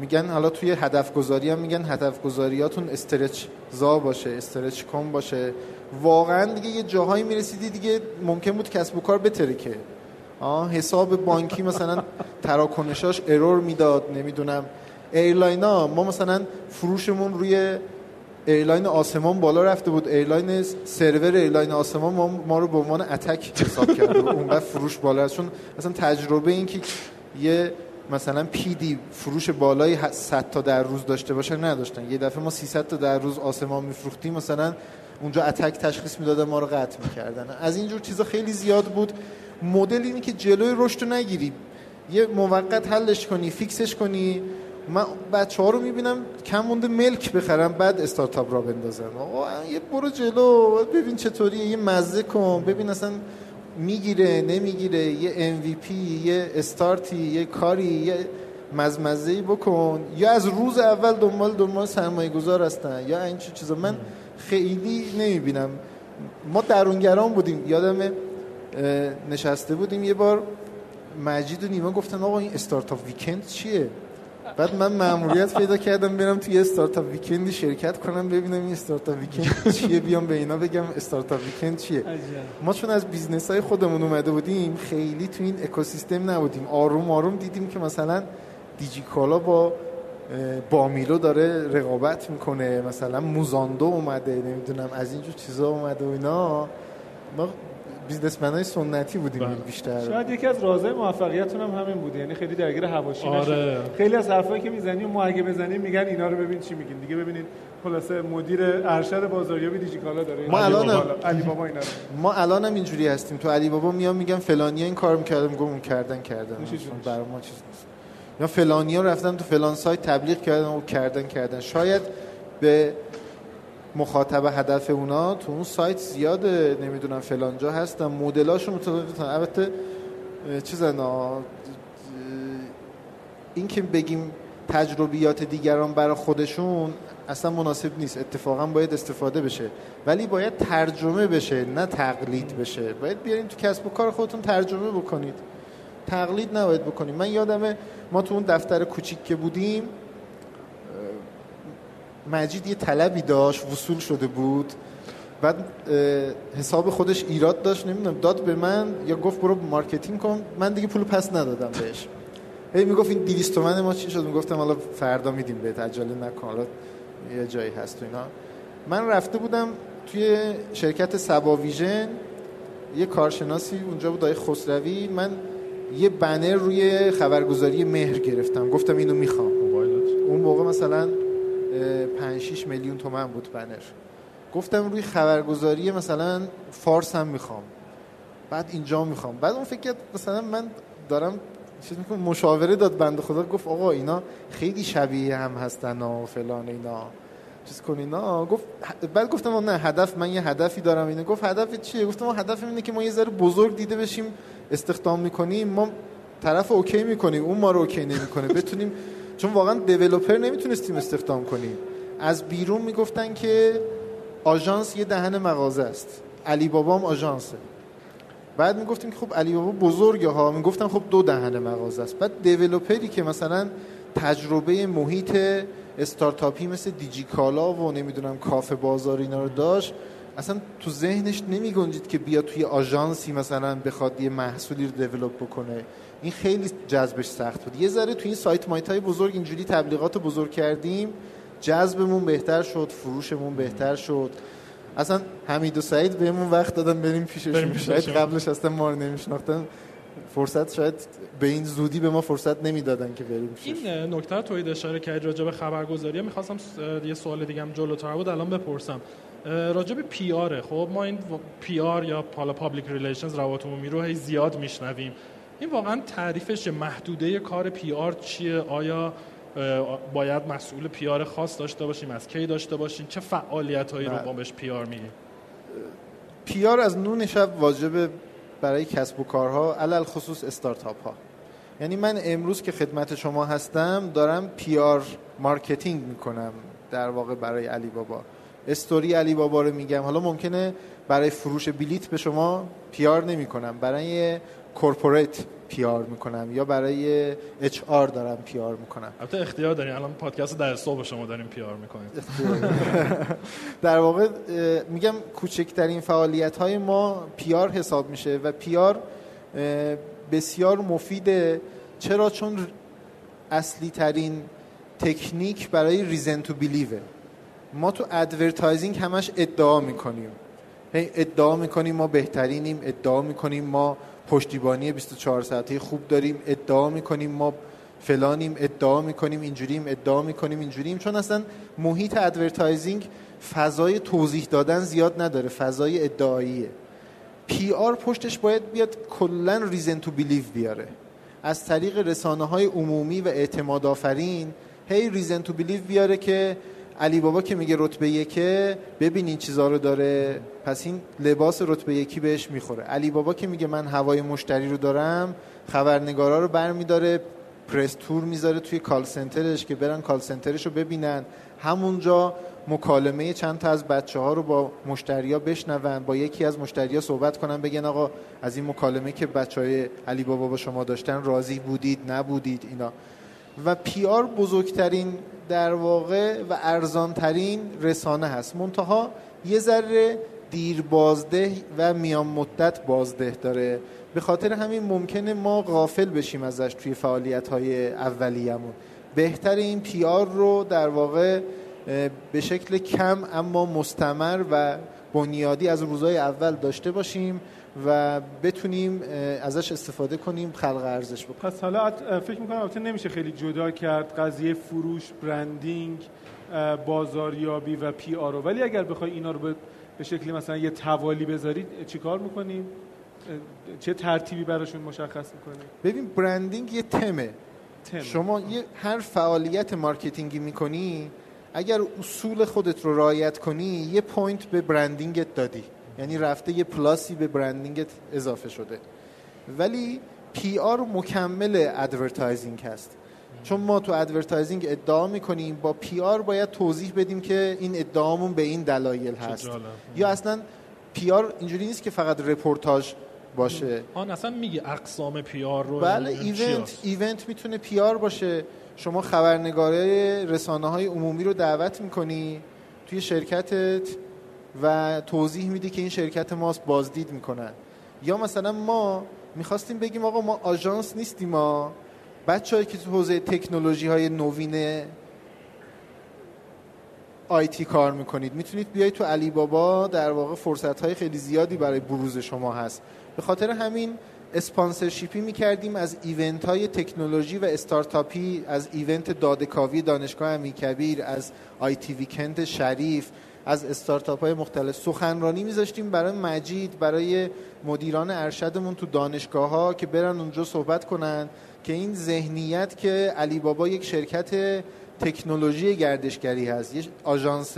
[SPEAKER 3] میگن حالا توی هدف گذاری هم میگن هدف گذاریاتون استرچ زا باشه استرچ کن باشه. واقعا دیگه یه جاهایی می‌رسیدی دیگه ممکن بود کسب و کار بترکه آه حساب بانکی مثلا تراکنشاش error می‌داد نمی‌دونم. airline ها ما مثلا فروشمون روی airline آسمان بالا رفته بود. airline سرور airline آسمان ما, ما رو به عنوان attack حساب بود. اونقدر فروش بالا است چون اصلا تجربه این که یه مثلا per day فروش بالای 100 تا در روز داشته باشه نداشتن. یه دفعه ما 300 تا در روز آسمان میفروختیم مثلا اونجا attack تشخیص می‌دادن ما رو قطع می‌کردن. از اینجور چیزا خیلی زیاد بود. مدل اینه که جلوی رشد نگیری. یه موقت حلش کنی فیکسش کنی. من بچه ها رو می‌بینم کم مونده ملک بخرم بعد استارتاپ را بندازن آقا یه برو جلو ببین چطوریه یه مزه کن. ببین اصلا می‌گیره نمی‌گیره. یه MVP یه استارتی یه کاری یه مزمزه‌ای بکن. یا از روز اول دنبال دنبال سرمایه گذار هستن یا این چیزا. من خیلی نمی‌بینم. ما درونگرا بودیم. یادم نشسته بودیم یه بار مجید و نیما گفتن آقا این startup weekend چیه؟ بعد من مأموریت پیدا کردم برم توی startup weekend ی شرکت کنم ببینم این startup weekend چیه بیام به اینا بگم startup weekend چیه. ما چون از business های خودمون اومده بودیم خیلی تو این اکوسیستم نبودیم. آروم آروم دیدیم که مثلا دیجیکالا با بامیلو داره رقابت می‌کنه. مثلا موزاندو اومده نمی‌دونم از اینجور چیزا اومده و اینا. ما بیزنسمن های سنتی بودیم
[SPEAKER 1] بله.
[SPEAKER 3] بیشتر.
[SPEAKER 2] شاید یکی از رازهای موفقیتتون هم همین بوده یعنی خیلی درگیر حواشی
[SPEAKER 1] آره.
[SPEAKER 2] نشد خیلی از حرفایی که می‌زنیم ما اگه بزنیم میگن اینا رو ببین چی میگین. دیگه ببینید خلاصه مدیر ارشد بازاریابی دیجیکالا داره.
[SPEAKER 3] ما الان-
[SPEAKER 2] علی بابا اینا رو.
[SPEAKER 3] ما الان هم اینجوری هستیم. تو علی بابا میام میگم فلانی این کار می‌کردم میگم اون کردن. کردن. برای ما چیز نیست یا فلانی ها رفتن تو فلان سایت تبلیغ کردن و کردن کردن. شاید به مخاطب هدف اونا تو اون سایت زیاده نمی‌دونم فلان جا هستن. مدلاشون متفاوتن. البته چیزن این که بگیم تجربیات دیگران برای خودشون اصلا مناسب نیست. اتفاقا باید استفاده بشه. ولی باید ترجمه بشه نه تقلید بشه. باید بیارین تو کسب و کار خودتون ترجمه بکنید. تقلید نباید بکنید من یادمه ما تو اون دفتر کوچیک که بودیم مجید یه طلبی داشت وصول شده بود. بعد حساب خودش ایراد داشت نمی‌دونم داد به من یا گفت برو marketing کن. من دیگه پول پس ندادم بهش. هی می‌گفت این 200 تومن ما چی شد؟ می‌گفتم حالا فردا میدیم بهت عجله نکن. حالا یه جایی هست تو اینا. من رفته بودم توی شرکت سبا ویژن یه کارشناسی اونجا بود آقای خسروی. من یه بنر روی خبرگزاری مهر گرفتم. گفتم اینو می‌خوام.
[SPEAKER 1] موبایلت.
[SPEAKER 3] اون موقع مثلا 5 6 میلیون تومن بود بنر. گفتم روی خبرگزاری مثلا فارس هم می‌خوام. بعد اینجا می‌خوام. بعد اون فکر کرد مثلا من دارم چیز می‌کنم مشاوره داد بنده خدا. گفت آقا اینا خیلی شبیه هم هستن و فلان اینا. چیز کنین نه گفت بعد گفتم نه هدف من یه هدفی دارم اینه گفت هدف چیه؟ گفتم هدف اینه که ما یه ذره بزرگ دیده بشیم استخدام می‌کنیم ما طرف OK می‌کنیم اون ما رو OK نمی‌کنه. بتونیم چون واقعا developer نمی‌تونستیم استخدام کنیم. از بیرون می‌گفتن که آژانس یه دهن مغازه است. علی بابا هم آژانسه. بعد می‌گفتیم که خب علی بابا بزرگه ها. می‌گفتن خب دو دهن مغازه است. بعد developer ی که مثلا تجربه محیط استارتاپی مثل دیجیکالا و نمی‌دونم کافه بازار اینا رو داشت اصلا تو ذهنش نمی گنجید که بیا توی آژانسی مثلا بخواد یه محصولی رو دیولپ بکنه. این خیلی جذبش سخت بود. یه ذره تو این سایت مایت های بزرگ اینجوری تبلیغات بزرگ کردیم. جذبمون بهتر شد فروشمون بهتر شد. اصلا حمید و سعید بهمون وقت دادن بریم پیششون. شاید قبلش اصلا ما رو نمیشناختن. فرصت شاید به این زودی به ما فرصت نمی‌دادن که بریم
[SPEAKER 1] این نکته توید اشاره کرد راجع به خبرگزاری. می‌خواستم یه سوال دیگه هم جلوتر بود. الان بپرسم. راجع به PR ه خب ما این PR یا حالا public relations روابط عمومی رو هی زیاد میشنویم. این واقعا تعریفش محدوده کار PR چیه؟ آیا باید مسئول PR خاص داشته باشیم؟ از کی داشته باشیم؟ چه فعالیت هایی رو با بهش P R میگیم؟
[SPEAKER 3] PR از نون شب واجب برای کسب و کارها علی الخصوص استارتاپ ها یعنی من امروز که خدمت شما هستم دارم PR marketing می‌کنم در واقع برای علی بابا. استوری علی بابا رو میگم. حالا ممکنه برای فروش بلیت به شما PR نمی کنم برای corporate PR می‌کنم یا برای HR دارم PR می‌کنم.
[SPEAKER 1] البته اختیار داریم الان پادکست در صبح شما داریم PR می‌کنیم.
[SPEAKER 3] در واقع میگم کوچکترین فعالیت های ما PR حساب میشه و PR بسیار مفیده چرا؟ چون اصلی ترین تکنیک برای reason to believe ه ما تو advertising همش ادعا می‌کنیم. ادعا می‌کنیم ما بهترینیم ادعا می‌کنیم ما پشتیبانی 24 ساعته خوب داریم ادعا می‌کنیم ما فلانیم ادعا می‌کنیم اینجوریم ادعا می‌کنیم اینجوریم. چون اصلا محیط advertising فضای توضیح دادن زیاد نداره فضای ادعاییه. PR پشتش باید بیاد کلا reason to believe بیاره. از طریق رسانه های عمومی و اعتماد آفرین هی reason to believe بیاره که علی بابا که میگه رتبه یکه ببین این چیزا رو داره. پس این لباس رتبه یکی بهش می‌خوره. علی بابا که میگه من هوای مشتری رو دارم خبرنگارا رو برمیداره press tour می‌ذاره توی call center ش که برن call center ش رو ببینن. همونجا مکالمه چند تا از بچه ها رو با مشتریا بشنون با یکی از مشتریا صحبت کنن بگن آقا از این مکالمه که بچه های علی بابا با شما داشتن راضی بودید نبودید اینا. و پی آر بزرگترین در واقع و ارزانترین رسانه هست. منتها یه ذره دیر بازده و میان مدت بازده داره. به خاطر همین ممکنه ما غافل بشیم ازش توی فعالیت های اولیه‌مون. بهتره این PR رو در واقع به شکل کم اما مستمر و بنیادی از روزهای اول داشته باشیم. و بتونیم ازش استفاده کنیم خلق ارزش بکنیم.
[SPEAKER 2] پس حالا فکر می‌کنم البته نمیشه خیلی جدا کرد قضیه فروش branding بازاریابی و PR ولی اگر بخوای اینا رو به شکلی مثلا یه توالی بذارید چیکار می‌کنیم؟ چه ترتیبی براشون مشخص می‌کنیم؟
[SPEAKER 3] ببین branding یه تمه. شما یه هر فعالیت marketing ی می‌کنی اگر اصول خودت رو رعایت کنی یه point به branding ت دادی. یعنی رفته یه plus ی به branding ت اضافه شده. ولی PR مکمل advertising هست. چون ما تو advertising ادعا می‌کنیم با PR باید توضیح بدیم که این ادعامون به این دلایل هست. یا اصلا PR اینجوری نیست که فقط رپورتاج باشه.
[SPEAKER 1] آن اصلا میگه اقسام PR رو
[SPEAKER 3] بله event event می‌تونه PR باشه. شما خبرنگاره رسانه های عمومی رو دعوت می‌کنی. توی شرکتت و توضیح میده که این شرکت ماست بازدید می‌کنن یا مثلا ما می‌خواستیم بگیم آقا ما آژانس نیستیم ما. بچه که تو حوزه تکنولوژی های نوین IT کار می‌کنید می‌تونید بیایید تو علی بابا در واقع فرصت های خیلی زیادی برای بروز شما هست. به خاطر همین sponsorship ی می‌کردیم از event های تکنولوژی و استارتاپی از event داده‌کاوی دانشگاه امیرکبیر از IT Weekend شریف. از استارتاپ های مختلف. سخنرانی میذاشتیم برای مجید برای مدیران ارشدمون تو دانشگاه ها که برن اونجا صحبت کنن که این ذهنیت که علی بابا یک شرکت تکنولوژی گردشگری هست یه آژانس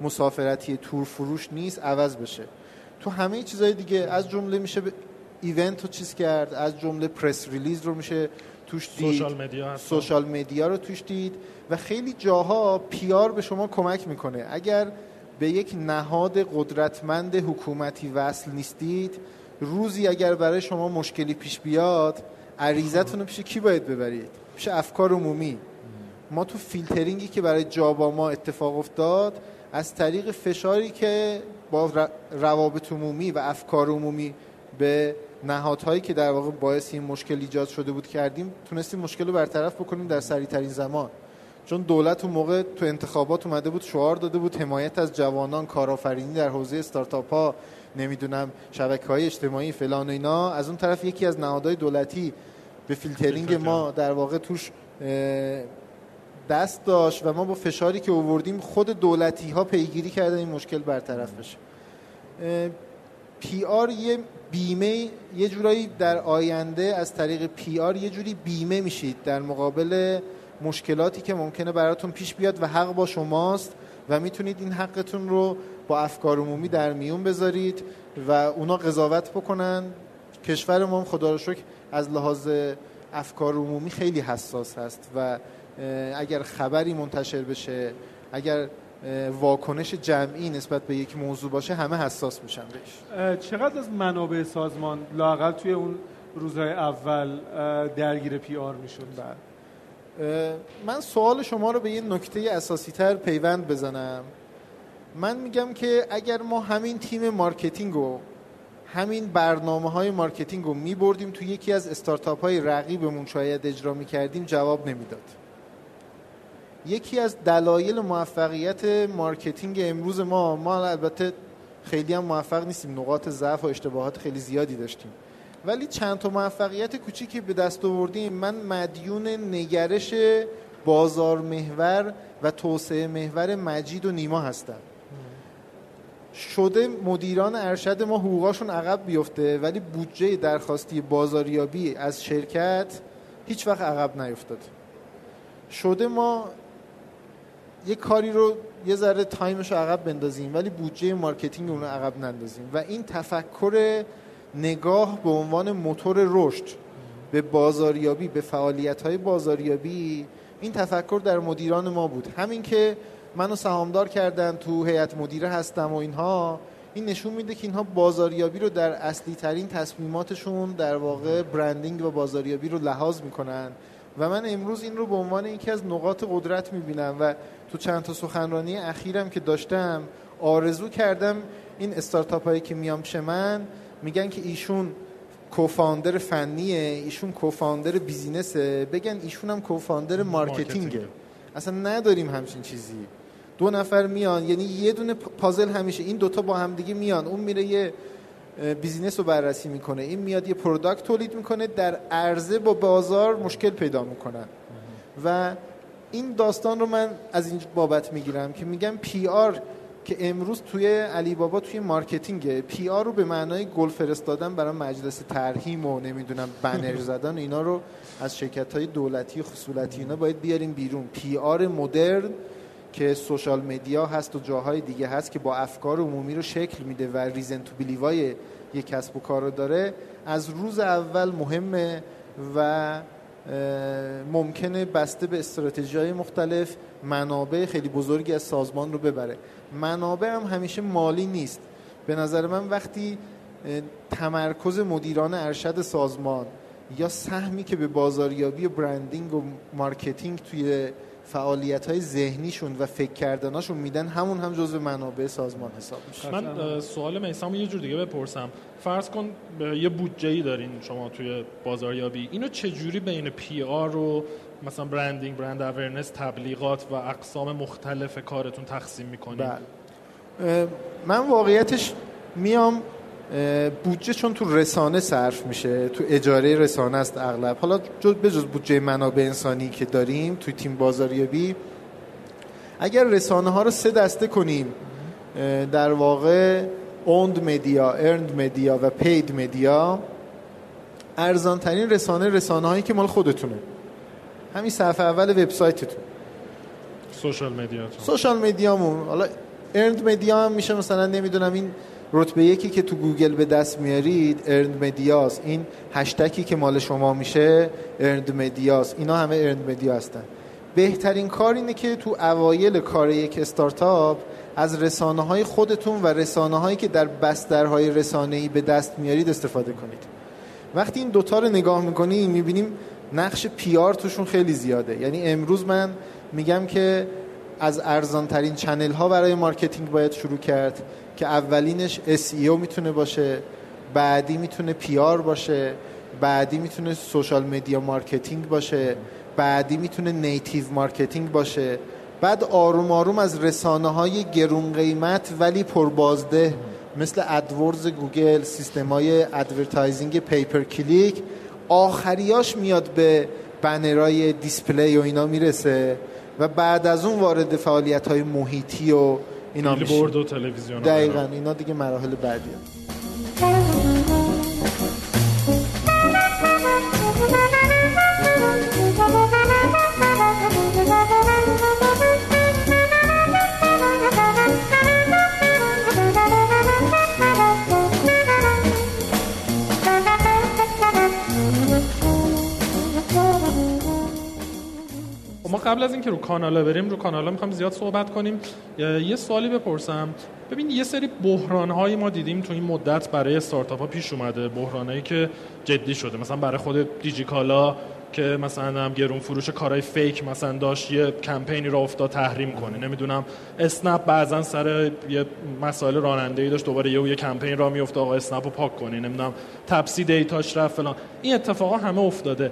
[SPEAKER 3] مسافرتی تور فروش نیست عوض بشه. تو همه چیزهای دیگه از جمله میشه به event رو چیز کرد از جمله press release رو میشه توش دید.
[SPEAKER 1] social media
[SPEAKER 3] social media رو توش دید و خیلی جاها PR به شما کمک می‌کنه. اگر به یک نهاد قدرتمند حکومتی وصل نیستید روزی اگر برای شما مشکلی پیش بیاد عریضتون رو پیش کی باید ببرید؟ پیش افکار عمومی. ما تو فیلترینگی که برای جابا ما اتفاق افتاد از طریق فشاری که با روابط عمومی و افکار عمومی به نهادهایی که در واقع باعث این مشکل ایجاد شده بود کردیم تونستیم مشکل رو برطرف بکنیم در سریع ترین زمان. چون دولت اون موقع تو انتخابات اومده بود شعار داده بود حمایت از جوانان کارآفرینی در حوزه استارتاپ ها نمی‌دونم شبکه های اجتماعی فلان و اینا. از اون طرف یکی از نهادهای دولتی به فیلترینگ
[SPEAKER 1] فیلتر
[SPEAKER 3] ما در واقع توش دست داشت و ما با فشاری که آوردیم خود دولتی ها پیگیری کردن این مشکل برطرف بشه. PR یه بیمه یه جورایی در آینده از طریق PR یه جوری بیمه میشید در مقابل مشکلاتی که ممکنه براتون پیش بیاد و حق با شماست و می‌تونید این حقتون رو با افکار عمومی در میون بذارید و اونا قضاوت بکنن. کشور ما خدا رو شکر از لحاظ افکار عمومی خیلی حساس هست و اگر خبری منتشر بشه اگر واکنش جمعی نسبت به یک موضوع باشه همه حساس میشن بهش.
[SPEAKER 2] چقدر از منابع سازمان لاقل توی اون روزهای اول درگیر پی آر می‌شد؟
[SPEAKER 3] اه، من سوال شما رو به یه نکته اساسی تر پیوند بزنم. من میگم که اگر ما همین تیم marketing رو همین برنامه های marketing رو میبردیم تو یکی از استارتاپ های رقیبمون شاید اجرا می‌کردیم جواب نمی‌داد. یکی از دلایل موفقیت marketing امروز ما ما البته خیلی هم موفق نیستیم. نقاط ضعف و اشتباهات خیلی زیادی داشتیم. ولی چند تا موفقیت کوچیکی به دست آوردیم. من مدیون نگرش بازار محور و توسعه محور مجید و نیما هستم. شده مدیران ارشد ما حقوقاشون عقب بیفته ولی بودجه درخواستی بازاریابی از شرکت هیچ وقت عقب نیفتاد شده ما یه کاری رو یه ذره time ش رو عقب بندازیم ولی بودجه marketing اون رو عقب نندازیم. و این تفکر نگاه به عنوان موتور رشد به بازاریابی به فعالیت های بازاریابی این تفکر در مدیران ما بود. همین که منو سهامدار کردن تو هیئت مدیره هستم و اینها این نشون میده که اینها بازاریابی رو در اصلی ترین تصمیماتشون در واقع برندینگ و بازاریابی رو لحاظ می‌کنن. و من امروز این رو به عنوان یکی از نقاط قدرت می‌بینم و تو چند تا سخنرانی اخیرم که داشتم آرزو کردم این استارتاپ هایی که میام پیش من میگن که ایشون co-founder فنیه ایشون co-founder business ه بگن ایشون هم co-founder marketing
[SPEAKER 1] ه.
[SPEAKER 3] اصلا نداریم همچین چیزی. دو نفر میان یعنی یه دونه پازل همیشه این دوتا با هم دیگه میان. اون میره یه business رو بررسی می‌کنه. این میاد یه product تولید می‌کنه در عرضه با بازار مشکل پیدا می‌کنن. و این داستان رو من از این بابت می‌گیرم که میگم PR که امروز توی علی بابا توی marketing PR رو به معنای گل فرستادن برای مجلس ترحیم و نمی‌دونم بنر زدن اینا رو از شرکت های دولتی و خصولتی اینا باید بیاریم بیرون. PR مدرن که social media هست و جاهای دیگه هست که با افکار عمومی رو شکل میده و reason to believe ای یک کسب و کار رو داره از روز اول مهمه و ممکنه بسته به استراتژی های مختلف منابع خیلی بزرگی از سازمان رو ببره. منابع هم همیشه مالی نیست. به نظر من وقتی تمرکز مدیران ارشد سازمان یا سهمی که به بازاریابی و branding و marketing توی فعالیت های ذهنیشون و فکر کردناشون میدن همون هم جزو منابع سازمان حساب میشه.
[SPEAKER 1] من سوال میسم یه جور دیگه بپرسم. فرض کن یه بودجه ای دارین شما توی بازاریابی. اینو چجوری بین PR و مثلا branding brand awareness تبلیغات و اقسام مختلف کارتون تقسیم می‌کنین
[SPEAKER 3] بله. من واقعیتش میام بودجه چون تو رسانه صرف میشه تو اجاره رسانه است اغلب. حالا جز بجز بودجه منابع انسانی که داریم توی تیم بازاریابی اگر رسانه ها رو سه دسته کنیم در واقع owned media earned media و paid media ارزان ترین رسانه رسانه هایی که مال خودتونه. همین صفحه اول وبسایتتون.
[SPEAKER 1] social media
[SPEAKER 3] social media مون حالا earned media هم میشه مثلا نمی‌دونم این رتبه یکی که تو گوگل به دست میارید earned media س این هشتگی که مال شما میشه earned media س اینا همه earned media هستن. بهترین کار اینه که تو اوایل کار یک استارتاپ از رسانه های خودتون و رسانه هایی که در بسترهای رسانه ای به دست میارید استفاده کنید. وقتی این دوتا رو نگاه می‌کنیم می‌بینیم نقش PR توشون خیلی زیاده. یعنی امروز من میگم که از ارزان ترین channel ها برای marketing باید شروع کرد که اولینش SEO می‌تونه باشه بعدی می‌تونه PR باشه بعدی می‌تونه social media marketing باشه بعدی می‌تونه native marketing باشه. بعد آروم آروم از رسانه های گرون قیمت ولی پربازده مثل AdWords گوگل سیستم های advertising pay per click آخریاش میاد به بنرای display و اینا می‌رسه و بعد از اون وارد فعالیت های محیطی و اینا میشه.
[SPEAKER 1] و تلویزیون
[SPEAKER 3] دقیقا اینا دیگه مراحل بعدیه.
[SPEAKER 1] قبل از اینکه رو کانالا بریم رو کانالا می‌خوام زیاد صحبت کنیم. یه سوالی بپرسم. ببین یه سری بحران هایی ما دیدیم تو این مدت برای استارتاپ ها پیش اومده. بحران هایی که جدی شده. مثلا برای خود دیجیکالا که مثلا هم گرون فروش کارهای فیک مثلا داشت یه کمپینی را افتاد تحریم کنه. نمی‌دونم. اسنپ بعضا سر یه مسائل رانندگی داشت. دوباره یه یه کمپین را میفته آقا اسنپ رو پاک کنی نمی‌دونم. تپسی دیتاش رفت فلان. این اتفاقا همه افتاده.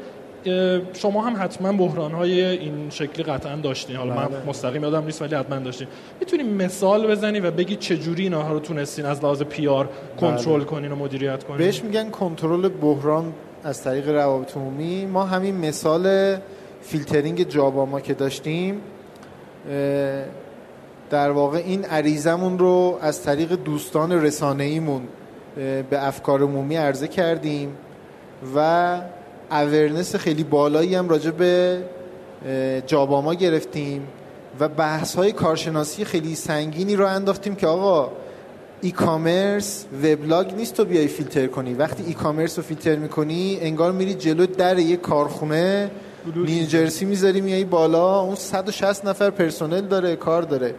[SPEAKER 1] شما هم حتما بحران های این شکلی قطعا داشتین. حالا من
[SPEAKER 3] بله.
[SPEAKER 1] مستقیم یادم نیست ولی حتما داشتین. می‌تونی مثال بزنی و بگی چه جوری اینها رو تونستین از لحاظ PR کنترل کنین و مدیریت کنین؟
[SPEAKER 3] بهش میگن کنترل بحران از طریق روابط عمومی. ما همین مثال فیلترینگ جاباما که داشتیم در واقع این عریضمون رو از طریق دوستان رسانه ایمون به افکار عمومی عرضه کردیم و اورنس خیلی بالایی هم راجع به جاباما گرفتیم و بحث های کارشناسی خیلی سنگینی رو انداختیم که آقا ای کامرس وبلاگ نیست تو بیای فیلتر کنی. وقتی ای کامرس رو فیلتر می‌کنی انگار میری جلو در یه کارخونه نیوجرسی می‌ذاری میای بالا اون 160 نفر پرسنل داره کار داره.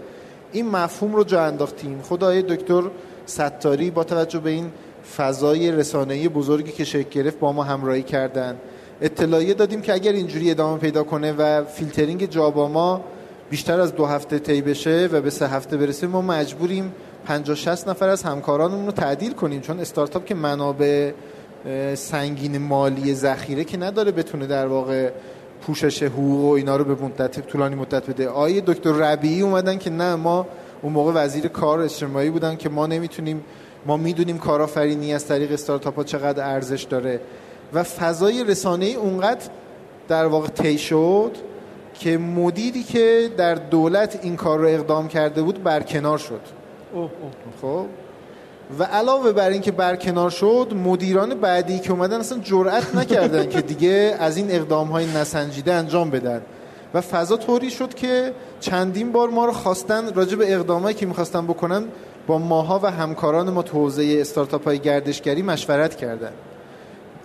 [SPEAKER 3] این مفهوم رو جا انداختیم. خدای دکتر ستاری با توجه به این فضای رسانه‌ای بزرگی که شکل گرفت با ما همراهی کردن. اطلاعیه دادیم که اگر اینجوری ادامه پیدا کنه و فیلترینگ جاباما بیشتر از دو هفته طی بشه و به سه هفته برسه ما مجبوریم 50 60 نفر از همکارانمون رو تعدیل کنیم. چون استارتاپ که منابع سنگین مالی ذخیره که نداره بتونه در واقع پوشش حقوق و اینا رو به مدت طولانی مدت بده. آیه دکتر ربیعی اومدن که نه ما اون موقع وزیر کار اجتماعی بودن که ما نمی‌تونیم ما می‌دونیم کارآفرینی از طریق استارتاپ ها چقدر ارزش داره و فضای رسانه اونقدر در واقع طی شد که مدیری که در دولت این کار رو اقدام کرده بود برکنار شد.
[SPEAKER 2] اوه اوه.
[SPEAKER 3] خب؟ و علاوه بر اینکه برکنار شد مدیران بعدی که اومدن اصلا جرأت نکردن که دیگه از این اقدام های نسنجیده انجام بدن. و فضا طوری شد که چندین بار ما رو خواستن راجع به اقدامایی که می‌خواستن بکنن با ماها و همکاران ما تو حوزه استارتاپ های گردشگری مشورت کردن.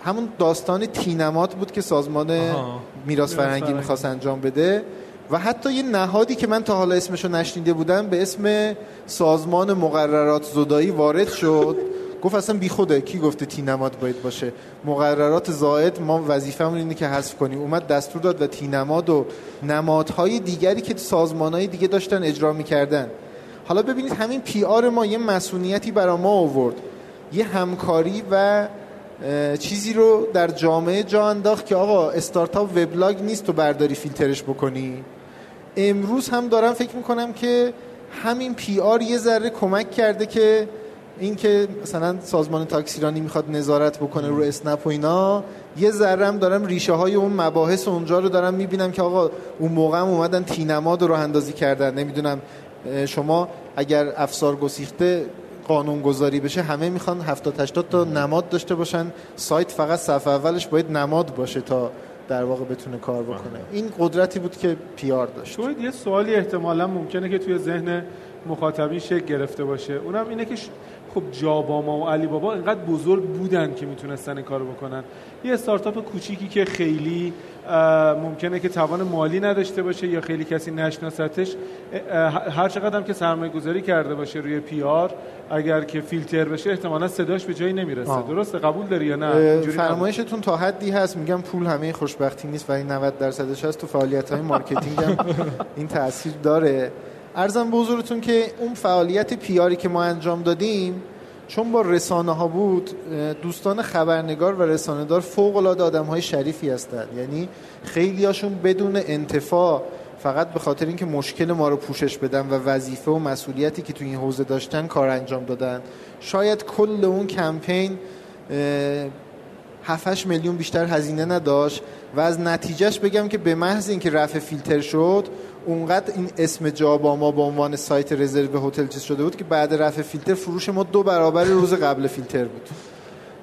[SPEAKER 3] همون داستان تینمات بود که سازمان. میراث فرهنگی. می‌خواست انجام بده و حتی یه نهادی که من تا حالا اسمشو نشنیده بودم به اسم سازمان مقررات زدایی وارد شد. گفت اصلا بی خوده کی گفته تینماد باید باشه؟ مقررات زائد ما وظیفمون اینه که حذف کنیم. اومد دستور داد و اینماد و نمادهای دیگری که سازمانهای دیگه داشتن اجرا می‌کردن. حالا ببینید همین PR ما یه مسئولیتی برای ما آورد. یه همکاری و چیزی رو در جامعه جا انداخت که آقا استارتاپ وبلاگ نیست تو برداری فیلترش بکنی. امروز هم دارم فکر می‌کنم که همین PR یه ذره کمک کرده که اینکه مثلا سازمان تاکسیرانی می‌خواد نظارت بکنه رو اسنپ و اینا یه ذره هم دارم ریشه های اون مباحث اونجا رو دارم می‌بینم که آقا اون موقع هم اومدن تینماد رو اندازی کردن. نمی‌دونم شما اگر افسار گسیخته قانون گذاری بشه همه می‌خوان 70 80 تا نماد داشته باشن. سایت فقط صفحه اولش باید نماد باشه تا در واقع بتونه کار بکنه. این قدرتی بود که پیار داشت.
[SPEAKER 2] تو یه سوالی احتمالا ممکنه که توی ذهن مخاطبین شکل گرفته باشه. اونم اینه که خب جاباما و علی بابا اینقدر بزرگ بودن که می‌تونستن این کارو بکنن. یه استارتاپ کوچیکی که خیلی ممکنه که توان مالی نداشته باشه یا خیلی کسی نشناستش هر چقدر هم که سرمایه گذاری کرده باشه روی PR اگر که فیلتر بشه احتمالا صداش به جایی نمی‌رسه. آه. درسته؟ قبول داری یا نه؟
[SPEAKER 3] فرمایشتون تا حدی هست. میگم پول همه خوشبختی نیست ولی 90 درصدش هست. تو فعالیت های marketing هم این تاثیر داره. ارزم به حضورتون که اون فعالیت پیاری که ما انجام دادیم چون با رسانه ها بود دوستان خبرنگار و رسانه دار فوق العاده آدم های شریفی هستند. یعنی خیلی هاشون بدون انتفاع فقط به خاطر اینکه مشکل ما رو پوشش بدن و وظیفه و مسئولیتی که تو این حوزه داشتن کار انجام دادن. شاید کل اون کمپین 7 میلیون بیشتر هزینه نداشت و از نتیجهش بگم که به محض اینکه رفع فیلتر شد اونقدر این اسم جا با ما به عنوان سایت رزرو هتل چیز شده بود که بعد رفع فیلتر فروش ما دو برابر روز قبل فیلتر بود.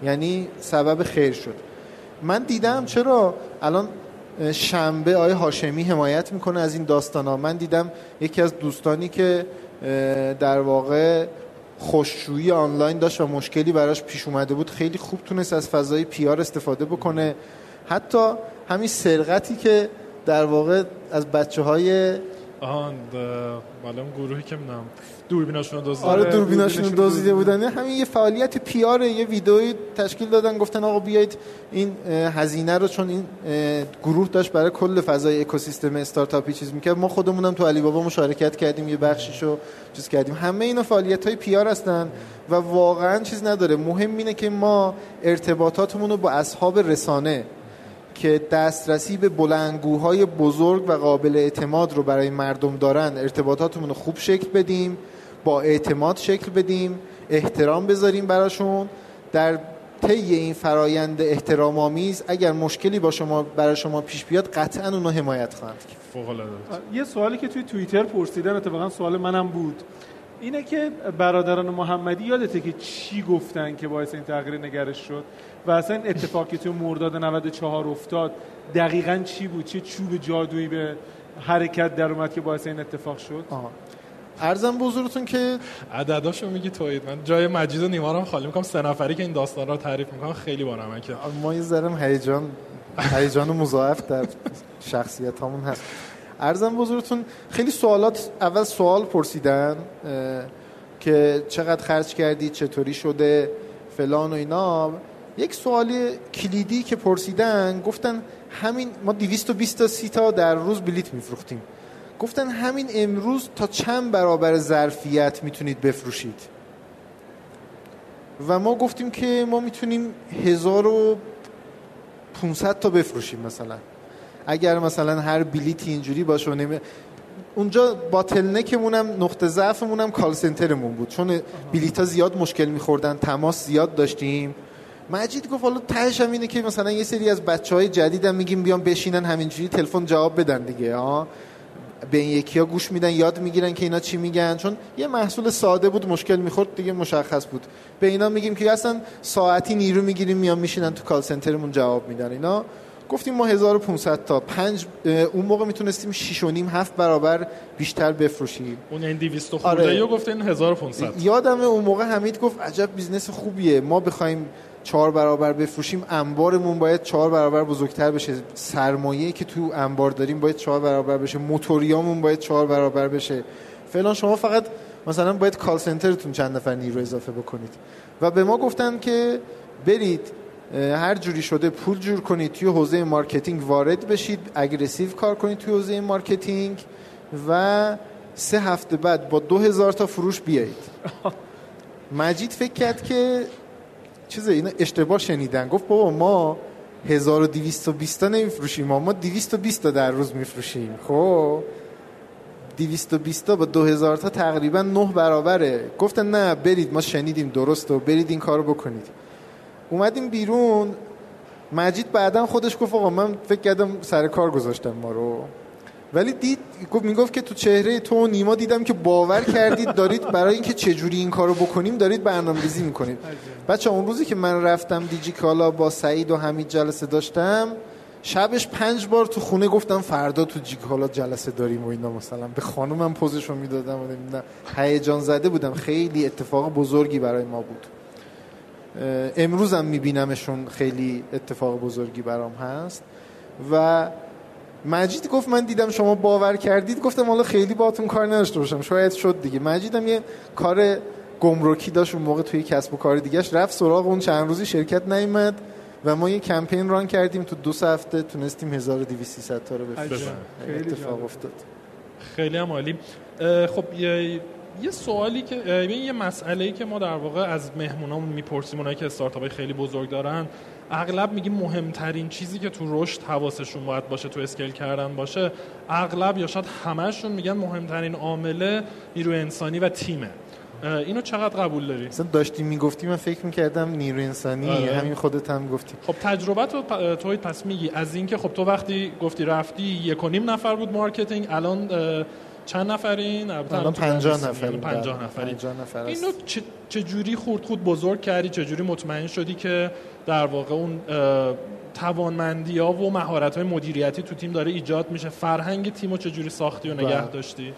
[SPEAKER 3] یعنی سبب خیر شد. من دیدم چرا الان شنبه آیه هاشمی حمایت می‌کنه از این داستان ها من دیدم یکی از دوستانی که در واقع خوششویی آنلاین داشت و مشکلی براش پیش اومده بود خیلی خوب تونست از فضای پیار استفاده بکنه. حتی همین سرقتی که در واقع از بچه های
[SPEAKER 1] آهان معلوم گروهی که منم دوربیناشون دزدیده.
[SPEAKER 3] آره دوربیناشون دزدیده بودن. همین یه فعالیت پیار یه ویدئوی تشکیل دادن. گفتن آقا بیایید این هزینه رو چون این گروه داشت برای کل فضای اکوسیستم استارتاپی چیز می‌کرد. ما خودمونم تو علی بابا مشارکت کردیم یه بخشیشو چیز کردیم. همه اینا فعالیت های پیار هستن و واقعا چیز نداره. مهم اینه که ما ارتباطاتمون رو با اصحاب رسانه که دسترسی به بلنگوهای بزرگ و قابل اعتماد رو برای مردم دارن ارتباطاتمون رو خوب شکل بدیم با اعتماد شکل بدیم احترام بذاریم براشون. در طی این فرایند احترام آمیز اگر مشکلی با شما برای شما پیش بیاد قطعا اونو حمایت خواهند
[SPEAKER 2] یه سوالی که توی توییتر پرسیدن اتفاقا سوال منم بود. اینه که برادران محمدی یادته که چی گفتن که باعث این تغییر نگرش شد؟ و اصلا اتفاقی تو مرداد 94 افتاد دقیقا چی بود؟ چه چوب جادویی به حرکت در اومد که باعث این اتفاق شد؟ آها.
[SPEAKER 3] ارزم بزرگتون که
[SPEAKER 1] عدداشو میگی توید من جای مجید و نیما رو خالی می‌کنم. سه نفری که این داستان رو تعریف می‌کنم خیلی که
[SPEAKER 3] ما یه ذره هیجان هیجان مضاعف در شخصیت همون هست ارزم بزرگتون خیلی سوالات اول سوال پرسیدن که چقدر خرج کردی؟ چطوری شده؟ فلان و اینا. یک سوالی کلیدی که پرسیدن گفتن همین ما 220 تا 30 تا در روز بلیت میفروختیم. گفتن همین امروز تا چند برابر ظرفیت می‌تونید بفروشید؟ و ما گفتیم که ما می‌تونیم 1500 تا بفروشیم مثلا. اگر مثلا هر بلیتی اینجوری باشه و نمی... اونجا باتلنکمون هم نقطه ضعفمون هم کال سنترمون بود. چون بلیت ها زیاد مشکل میخوردن تماس زیاد داشتیم. مجید گفت حالا تهش هم اینه که مثلا یه سری از بچه های جدیدم میگیم بیان بشینن همینجوری تلفن جواب بدن دیگه ها به این یکی ها گوش میدن یاد می‌گیرن که اینا چی میگن چون یه محصول ساده بود مشکل می‌خورد دیگه مشخص بود. به اینا میگیم که اصلا ساعتی نیرو می‌گیریم میان میشینن تو کال سنترمون جواب میدن اینا. گفتیم ما 1500 تا پنج اون موقع می‌تونستیم 6 و نیم 7 برابر بیشتر بفروشیم.
[SPEAKER 1] اون این 200 خورده آره. یا گفتین 1500
[SPEAKER 3] یادم اون موقع حمید گفت عجب business خوبیه ما بخوایم چهار برابر بفروشیم انبارمون باید چهار برابر بزرگتر بشه. سرمایه‌ای که تو انبار داریم باید چهار برابر بشه. موتوریامون باید چهار برابر بشه. فعلا شما فقط مثلا باید call center تون چند نفر نیرو اضافه بکنید. و به ما گفتن که برید هر جوری شده پول جور کنید توی حوزه marketing وارد بشید aggressive کار کنید توی حوزه marketing و سه هفته بعد با دو هزار تا فروش بیایید. مجید فکر کرد که چیز اینا اشتباه شنیدن. گفت بابا ما 1220 تا نمیفروشیم. ما 220 تا در روز میفروشیم. خب؟ 220 تا با 2000 تا تقریبا 9 برابره. گفتن نه برید ما شنیدیم درست و برید این کارو بکنید. اومدیم بیرون. مجید بعدا خودش گفت آقا من فکر کردم سر کار گذاشتم ما رو. ولی دید گفت می‌گفت که تو چهره تو و نیما دیدم که باور کردید دارید برای اینکه چجوری این کارو بکنیم دارید برنامه‌ریزی می‌کنید. بچه اون روزی که من رفتم دیجی کالا با سعید و حمید جلسه داشتم شبش پنج بار تو خونه گفتم فردا تو جیک حالا جلسه داریم و اینا. مثلا به خانومم پوزشو می‌دادم و نمی‌دونم هیجان زده بودم. خیلی اتفاق بزرگی برای ما بود. امروزم میبینمشون خیلی اتفاق بزرگی برام هست. و مجید گفت من دیدم شما باور کردید گفتم حالا خیلی باتون کار نداشته باشم. شاید شد دیگه. مجیدم یه کار گمرکی داشت اون موقع توی کسب و کار دیگهش رفت سراغ اون چند روزی شرکت نیومد و ما یه کمپین ران کردیم تو دو هفته. تونستیم 1200 تا رو بفروشیم. اتفاق افتاد.
[SPEAKER 1] خیلی هم عالی. خب یه یه سوالی که یه مسئله ای که ما در واقع از مهمونامون می‌پرسیم اونایی که استارتاپ خیلی بزرگ دارن. اغلب میگیم مهمترین چیزی که تو رشد حواسشون باید باشه تو scale کردن باشه اغلب یا شاید همهشون میگن مهمترین عامل نیروی انسانی و تیمه. اینو چقدر قبول داری؟
[SPEAKER 3] مثلا داشتی می‌گفتی من فکر می‌کردم نیرو انسانی آره. همین خودت هم گفتی.
[SPEAKER 1] خب تجربه تو توی پس میگی. از اینکه خب تو وقتی گفتی رفتی یک و نیم نفر بود marketing الان چند نفرین؟
[SPEAKER 3] الان 50 نفر
[SPEAKER 1] 50 نفری اینو چه جوری خورد خود بزرگ کردی؟ چه جوری مطمئن شدی که در واقع اون توانمندی ها و مهارت های مدیریتی تو تیم داره ایجاد میشه؟ فرهنگ تیم رو چجوری ساختی و نگه بله. داشتی؟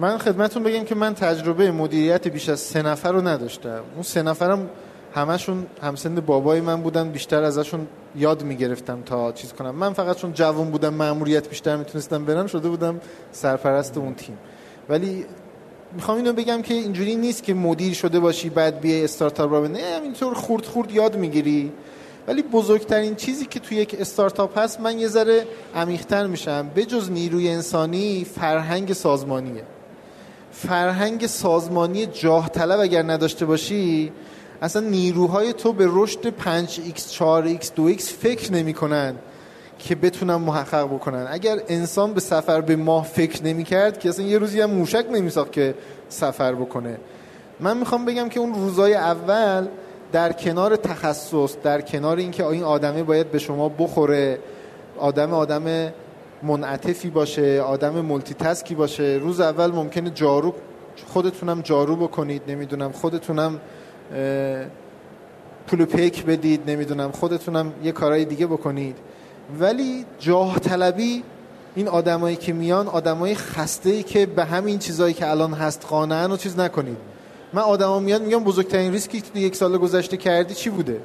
[SPEAKER 3] من خدمتون بگم که من تجربه مدیریت بیش از سه نفر رو نداشتم. اون سه نفرم همشون همسن بابای من بودن بیشتر ازشون یاد می‌گرفتم تا چیز کنم. من فقط چون جوان بودم مأموریت بیشتر می‌تونستم برم شده بودم سرپرست اون تیم. ولی می‌خوام اینو بگم که اینجوری نیست که مدیر شده باشی بعد بیای استارتاپ را نه اینطور خورد خورد یاد می‌گیری. ولی بزرگترین چیزی که توی یک استارتاپ هست من یه ذره عمیق‌تر میشم. بجز نیروی انسانی فرهنگ سازمانیه. فرهنگ سازمانی جاه طلب اگر نداشته باشی اصلا نیروهای تو به رشد 5x 4x 2x فکر نمی کنن که بتونن محقق بکنن. اگر انسان به سفر به ماه فکر نمی کرد که اصلا یه روزی هم موشک نمی ساخت که سفر بکنه. من می‌خوام بگم که اون روزای اول در کنار تخصص در کنار اینکه این آدمه باید به شما بخوره آدم آدم منعطفی باشه آدم مولتی تسکی باشه روز اول ممکنه جارو خودتونم جارو بکنید نمی‌دونم خودتونم پول پیک بدید نمی‌دونم خودتونم یه کارهای دیگه بکنید. ولی جاه طلبی این آدمایی که میان آدمای خسته ای که به همین چیزایی که الان هست قانعن و چیز نکنید. من آدما میاد میگم بزرگترین ریسکی که تو یک سال گذشته کردی چی بوده؟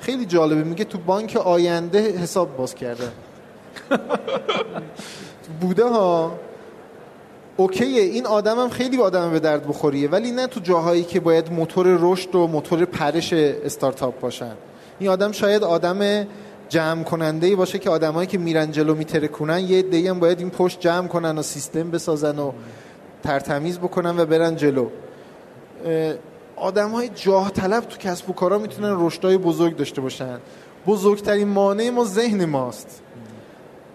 [SPEAKER 3] خیلی جالبه میگه تو بانک آینده حساب باز کرده بوده ها؟ اوکیه این آدمم خیلی آدم به درد بخوریه ولی نه تو جاهایی که باید موتور رشد و موتور پرش استارتاپ باشن. این آدم شاید آدم جمع کننده ای باشه که آدمایی که میرن جلو میترکونن یه عده‌ای هم باید این پشت جمع کنن و سیستم بسازن و ترتمیز بکنن و برن جلو. آدم های جاه طلب تو کسب و کارا می‌تونن رشدای بزرگ داشته باشن. بزرگترین مانع ما ذهن ماست.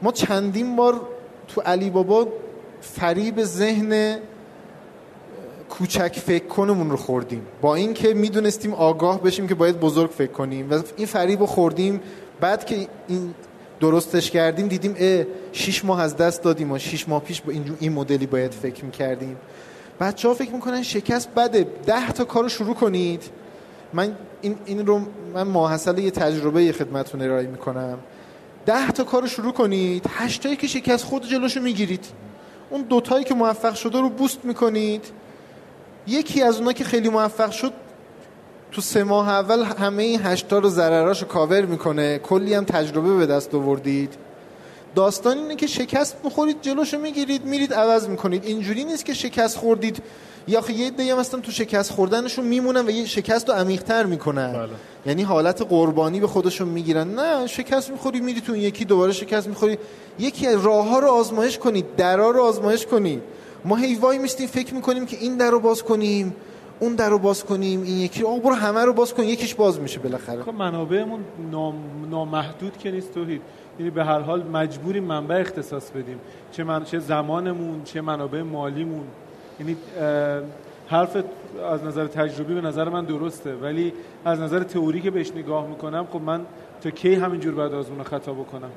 [SPEAKER 3] ما چندین بار تو علی بابا فریب ذهن کوچک فکر کنمون رو خوردیم. با اینکه می‌دونستیم آگاه بشیم که باید بزرگ فکر کنیم و این فریب رو خوردیم بعد که این درستش کردیم دیدیم اه شیش ماه از دست دادیم و شیش ماه پیش با این, این مدلی باید فکر می‌کردیم. بچه ها فکر می‌کنن شکست بده. ده تا کار رو شروع کنید. من این, این رو من ماحصل یه تجربه خدمتتون ارائه می‌کنم. ده تا کار رو شروع کنید. هشتایی که شکست خود جلوشو می‌گیرید. اون دوتایی که موفق شده رو بوست می‌کنید. یکی از اونا که خیلی موفق شد تو سه ماه اول همه این هشتا رو ضرراش کاور می‌کنه. کلی هم تجربه به دست آوردید. داستان اینه که شکست می‌خورید جلوشو می‌گیرید میرید عوض می‌کنید. اینجوری نیست که شکست خوردید. یا یه دیگه مثلا تو شکست خوردنشون میمونن و یه شکست رو عمیق‌تر می‌کنن. بله. یعنی حالت قربانی به خودشون می‌گیرن. نه شکست می‌خوری میری تو یکی دوباره شکست می‌خوری. یکی از راه ها رو آزمایش کنید درا رو آزمایش کنید. ما هی وای میستیم فکر می‌کنیم که این در رو باز کنیم. اون در رو باز کنیم این یکی آقا برو همه رو باز کن یکیش باز میشه بالاخره.
[SPEAKER 2] خب منابعمون نام... نامحدود که نیست توحید. یعنی به هر حال مجبوریم منبع اختصاص بدیم. چه من... چه زمانمون چه منابع مالیمون. یعنی حرف از نظر تجربی به نظر من درسته. ولی از نظر تئوری که بهش نگاه می‌کنم خب من تا کی همینجور بعد آزمون خطا بکنم؟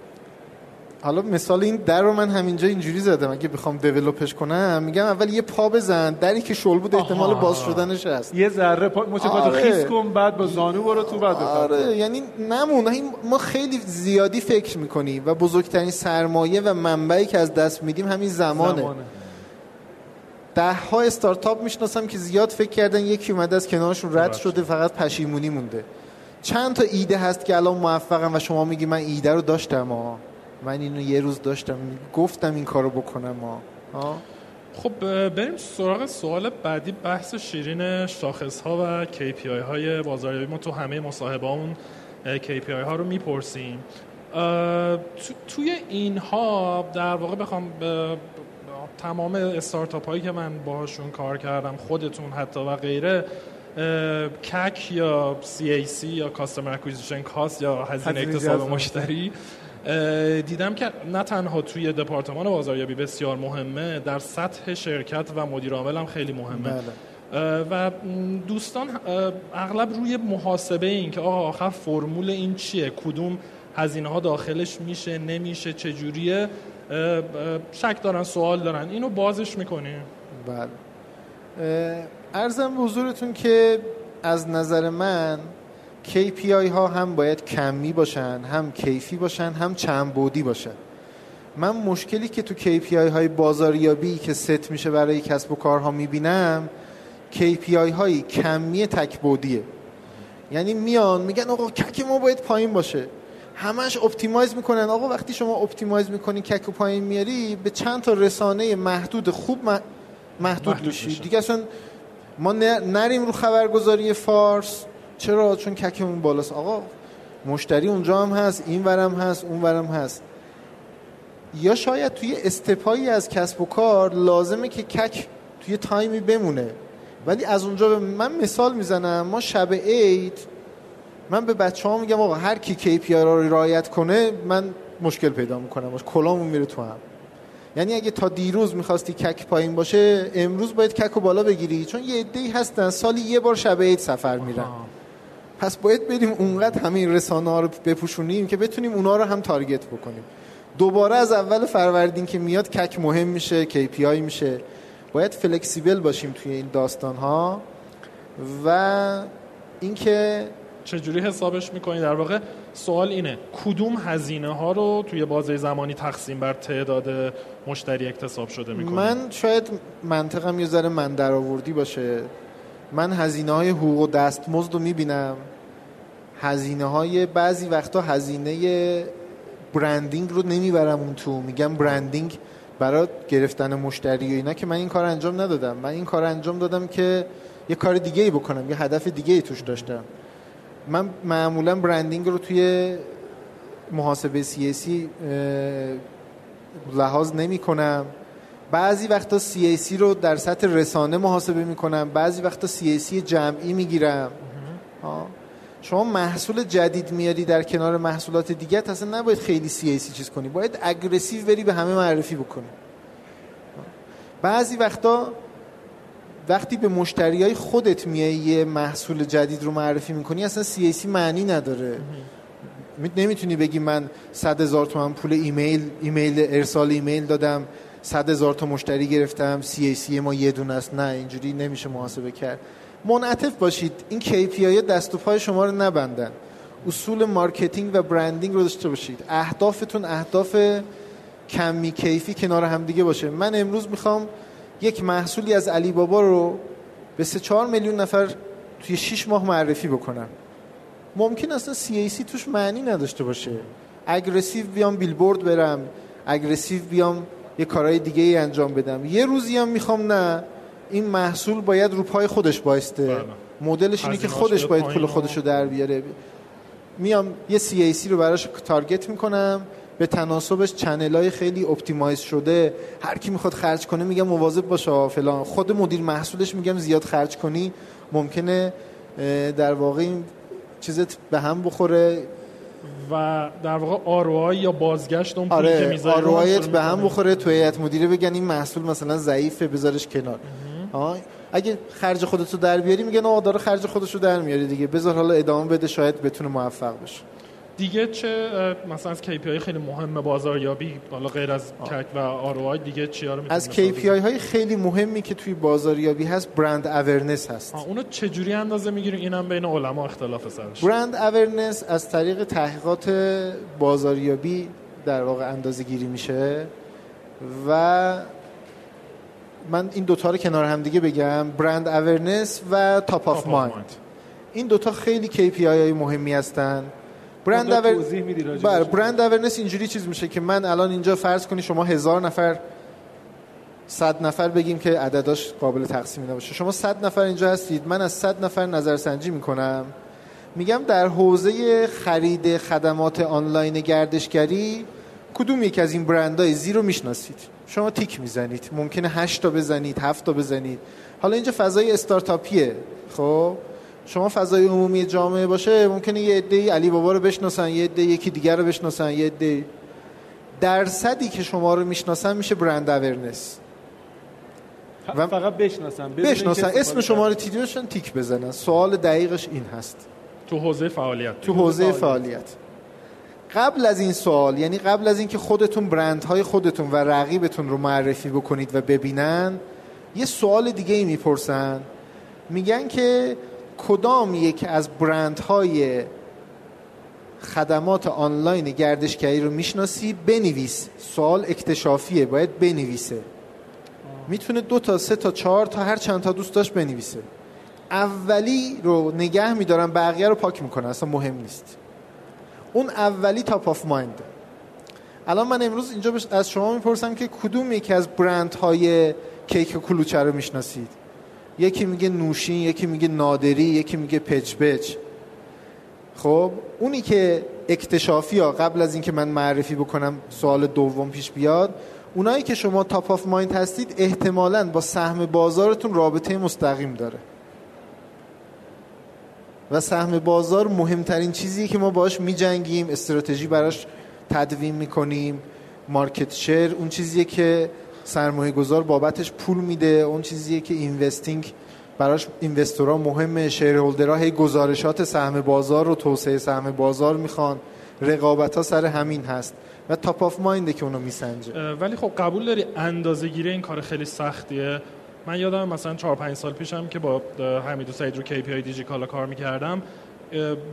[SPEAKER 3] حالا مثال این در رو من همینجا اینجوری زدم اگه بخوام دیولپش کنم میگم اول یه پا بزن دری که شل بود احتمال
[SPEAKER 2] آها.
[SPEAKER 3] باز شدنش هست
[SPEAKER 2] یه ذره پا... مچ
[SPEAKER 3] آره.
[SPEAKER 2] خیس کن بعد با زانو برو تو بعد بپر.
[SPEAKER 3] آره یعنی نمون این ما خیلی زیادی فکر می‌کنیم و بزرگترین سرمایه و منبعی که از دست میدیم همین زمانه,
[SPEAKER 2] زمانه.
[SPEAKER 3] ده ها استارتاپ می‌شناسم که زیاد فکر کردن یکی اومده از کنارشون رد. شده فقط پشیمونی مونده چند تا ایده هست که الان موفقم و شما میگی من ایده رو داشتم ها من اینو یه روز داشتم گفتم این کارو بکنم ها
[SPEAKER 1] خب بریم سراغ سوال بعدی بحث شیرین شاخص ها و KPI های بازاریابی. ما تو همه مصاحبه اون KPI ها رو می‌پرسیم. تو- توی اینها در واقع بخوام تمام استارتاپ هایی که من باهاشون کار کردم خودتون حتی و غیره کک یا CAC یا Customer Acquisition Cost یا هزینه
[SPEAKER 2] جذب.
[SPEAKER 1] مشتری دیدم که نه تنها توی دپارتمان بازاریابی بسیار مهمه در سطح شرکت و مدیر عامل هم خیلی مهمه.
[SPEAKER 3] بله.
[SPEAKER 1] و دوستان اغلب روی محاسبه این که آقا آخر فرمول این چیه؟ کدوم هزینه ها داخلش میشه؟ نمیشه؟ چجوریه؟ شک دارن سوال دارن. اینو بازش می‌کنیم.
[SPEAKER 3] بله. ارزم به حضورتون که از نظر من KPI ها هم باید کمی باشن هم کیفی باشن هم چند بعدی باشن. من مشکلی که تو KPI های بازاریابی که ست میشه برای کسب و کارها می‌بینم KPI های کمی تک بعدیه یعنی میان میگن آقا CAC ما باید پایین باشه. همش optimize می‌کنن. آقا وقتی شما optimize می‌کنی CAC رو پایین میاری به چند تا رسانه محدود خوب محدود
[SPEAKER 1] محدود
[SPEAKER 3] میشی. دیگه اصلا ما نریم رو خبرگزاری فارس. چرا؟ چون ککمون بالاست. آقا مشتری اونجا هم هست این ورم هست اون ورم هست. یا شاید توی استپایی از کسب و کار لازمه که کک توی تایمی بمونه. ولی از اونجا به من مثال می‌زنم ما شب عید من به بچه ها میگم آقا هر کی KPI را رو رعایت کنه من مشکل پیدا می‌کنم. کلامون میره تو هم. یعنی اگه تا دیروز می‌خواستی کک پایین باشه امروز باید کک رو بالا بگیری. چون یه عده‌ای هستن سالی یه بار شب عید سفر میرن. پس باید بریم اونقدر همه این رسانه ها رو بپوشونیم که بتونیم اونا رو هم تارگت بکنیم. دوباره از اول فروردین که میاد کک مهم میشه KPI میشه. باید فلکسیبل باشیم توی این داستان ها و اینکه
[SPEAKER 1] چجوری حسابش می‌کنی؟ در واقع سوال اینه کدوم هزینه ها رو توی بازه زمانی تقسیم بر تعداد مشتری اکتساب شده می‌کنی؟
[SPEAKER 3] من شاید منطقم یه ذره من درآوردی باشه. من هزینه های حقوق و دستمزد رو می‌بینم. هزینه های بعضی وقتا هزینه برندینگ رو نمی‌برم اون تو. میگم برندینگ برای گرفتن مشتری و اینا که من این کار انجام ندادم. من این کار انجام دادم که یه کار دیگه ای بکنم. یه هدف دیگه ای توش داشتم. من معمولا برندینگ رو توی محاسبه سیاسی لحاظ نمی کنم بعضی وقتا CAC رو در سطح رسانه محاسبه می کنم بعضی وقتا CAC جمعی می گیرم شما محصول جدید میاری در کنار محصولات دیگه اصلا نباید خیلی CAC چیز کنی. باید اگریسیو بری به همه معرفی بکنی. بعضی وقتا وقتی به مشتری های خودت میای یه محصول جدید رو معرفی می‌کنی اصلا CAC معنی نداره. می- نمی‌تونی بگی من صد هزار تومن پول ایمیل ایمیل ارسال ایمیل دادم صد هزار تا مشتری گرفتم CAC ما یه دونه است. نه اینجوری نمیشه محاسبه کرد. منعطف باشید. این KPI دست و پای شما رو نبندن. اصول marketing و branding رو داشته باشید. اهدافتون اهداف کمی کیفی کنار هم دیگه باشه. من امروز می‌خوام یک محصولی از علی بابا رو به سه چهار میلیون نفر توی 6 ماه معرفی بکنم. ممکن اصلا CAC توش معنی نداشته باشه. aggressive بیام بیلبورد برم. aggressive بیام یه کارهای دیگه ای انجام بدم. یه روزی هم می‌خوام نه. این محصول باید رو پای خودش بایسته.
[SPEAKER 1] بله.
[SPEAKER 3] مدلش اینه که خودش باید پول خودش رو در بیاره. میام یه CAC رو براش target می‌کنم. به تناسبش channel های خیلی optimize شده. هر کی می‌خواد خرج کنه میگم مواظب باشه فلان. خود مدیر محصولش میگم زیاد خرج کنی. ممکنه در واقع این چیزت به هم بخوره.
[SPEAKER 1] و در واقع ROI یا بازگشت اون پولی که
[SPEAKER 3] آره
[SPEAKER 1] شروع
[SPEAKER 3] به هم. بخوره. تو هیئت مدیره بگن این محصول مثلا ضعیفه بذارش کنار. آه. اگه خرج خودت رو در بیاری میگن آقا داره خرج خودش رو در میاری دیگه. بذار حالا ادامه بده شاید بتونه موفق بشه.
[SPEAKER 1] دیگه چه مثلا از KPI خیلی مهم بازاریابی حالا غیر از CAC و ROI دیگه چیا رو
[SPEAKER 3] از KPI های خیلی مهمی که توی بازاریابی هست brand awareness هست.
[SPEAKER 1] اونو چجوری اندازه می‌گیریم؟ اینم بین علما اختلاف سرش.
[SPEAKER 3] brand awareness از طریق تحقیقات بازاریابی در واقع اندازه گیری میشه و من این دوتا رو کنار هم دیگه بگم. brand awareness و top of mind این دوتا خیلی KPI های مهمی هستن. برند
[SPEAKER 2] اور...
[SPEAKER 3] بله برند اورنس اینجوری چیز میشه که من الان اینجا فرض کنی شما هزار نفر صد نفر بگیم که عدداش قابل تقسیم نباشه. شما صد نفر اینجا هستید من از صد نفر نظرسنجی می‌کنم. میگم در حوزه خرید خدمات آنلاین گردشگری کدوم یک از این برندهای زیرو می‌شناسید؟ شما تیک می‌زنید. ممکنه 8 تا بزنید 7 تا بزنید. حالا اینجا فضای استارتاپیه. خب؟ شما فضای عمومی جامعه باشه ممکنه یه عده علی بابا رو بشناسن یه عده یکی دیگر رو بشناسن یه عده درصدی که شما رو می‌شناسن میشه برند اورنس
[SPEAKER 2] و فقط بشناسن
[SPEAKER 3] بشناسن. اسم شما رو تیک تیک بزنن. سوال دقیقش این هست.
[SPEAKER 1] تو حوزه فعالیت.
[SPEAKER 3] تو حوزه فعالیت. قبل از این سوال یعنی قبل از اینکه خودتون برندهای خودتون و رقیبتون رو معرفی بکنید و ببینن یه سوال دیگه ای می‌پرسن. میگن که کدام یک از برندهای خدمات آنلاین گردشگری رو می‌شناسی؟ بنویس. سوال اکتشافیه. باید بنویسه. می‌تونه دو تا سه تا چهار تا هر چند تا دوست داشت بنویسه. اولی رو نگه میدارن بقیه رو پاک می‌کنن. اصلا مهم نیست. اون اولی top of mind الان من امروز اینجا از شما می‌پرسم که کدوم یکی از برندهای کیک کلوچه رو می‌شناسید؟ یکی میگه نوشین یکی میگه نادری یکی میگه پچ پچ. خب اونی که اکتشافی ها قبل از اینکه من معرفی بکنم سوال دوم پیش بیاد اونایی که شما top of mind هستید احتمالا با سهم بازارتون رابطه مستقیم داره. و سهم بازار مهمترین چیزی که ما باش میجنگیم استراتژی براش تدوین می‌کنیم market share اون چیزیه که سرمایه گذار بابتش پول میده اون چیزیه که investing براش investor ا مهمه shareholder ها هی گزارشات سهم بازار رو توسعه سهم بازار می‌خوان. رقابت ها سر همین هست و top of mind ه که اونو میسنجه.
[SPEAKER 1] ولی خب قبول داری اندازه گیری این کار خیلی سختیه. من یادم مثلا 4 5 سال پیشم که با حمید و سعید رو KPI دیجیکالا کار می‌کردم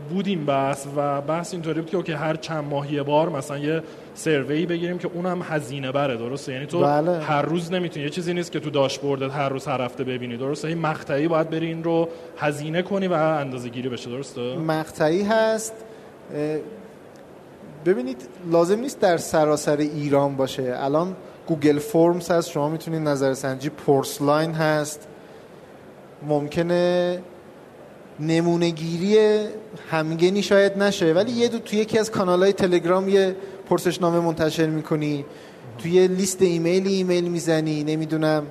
[SPEAKER 1] بودیم بحث و بحث اینطوری بود که هر چند ماهی بار مثلا یه سروی بگیریم که اونم هزینه بره درسته؟ یعنی تو
[SPEAKER 3] بله.
[SPEAKER 1] هر روز نمی‌تونی یه چیزی نیست که تو داشبوردت هر روز هر هفته ببینی درسته؟ این مقطعی باید بری این رو هزینه کنی و اندازه گیری بشه درسته؟
[SPEAKER 3] مقطعی هست. ببینید لازم نیست در سراسر ایران باشه. الان گوگل فرمز هست شما می‌تونید نظرسنجی پورسلاین هست. ممکنه نمونهگیری همگنی شاید نشه ولی یه دو توی یکی از کانال های تلگرام یه پرسشنامه منتشر می‌کنی. توی لیست ایمیل ایمیل می‌زنی نمی‌دونم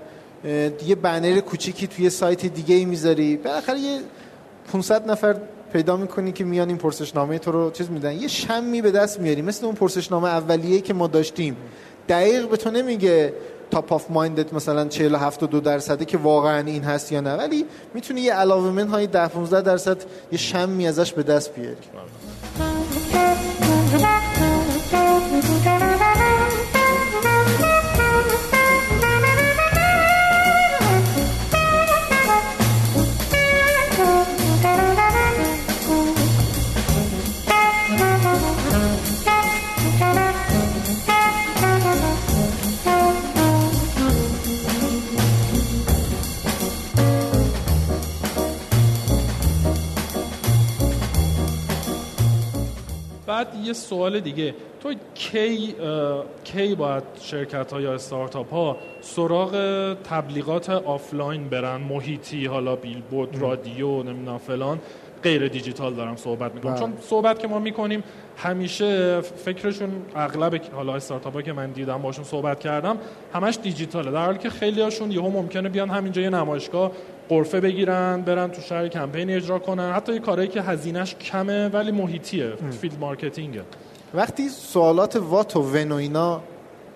[SPEAKER 3] یه بنر کوچیکی توی سایت دیگه ای می‌ذاری. بالاخره یه 500 نفر پیدا می‌کنی که میان این پرسشنامه تو رو چیز میدن. یه شمی به دست میاری مثل اون پرسشنامه اولیه که ما داشتیم. دقیق به تو نمیگه تاپ آف مایندت مثلا 40 72 درصده که واقعا این هست یا نه. ولی می‌تونی یه علاوه من های 10 15 درصد یه شمی ازش به دست بیاری.
[SPEAKER 1] بعد یه سوال دیگه. تو کی کی باید شرکت ها یا استارتاپ ها سراغ تبلیغات آفلاین برن؟ محیطی حالا بیلبورد رادیو نمی‌دونم فلان. غیر دیجیتال دارم صحبت می‌کنم. بله. چون صحبت که ما می‌کنیم همیشه فکرشون اغلب حالا استارتاپ که من دیدم باشون صحبت کردم همش دیجیتاله. در حالی که خیلی هاشون یهو ممکنه بیان همینجا یه نمایشگاه غرفه بگیرن برن تو شهر کمپین اجرا کنن. حتی یه کارهایی که هزینهش کمه ولی محیطیه field marketing ه.
[SPEAKER 3] وقتی سوالات what و when و اینا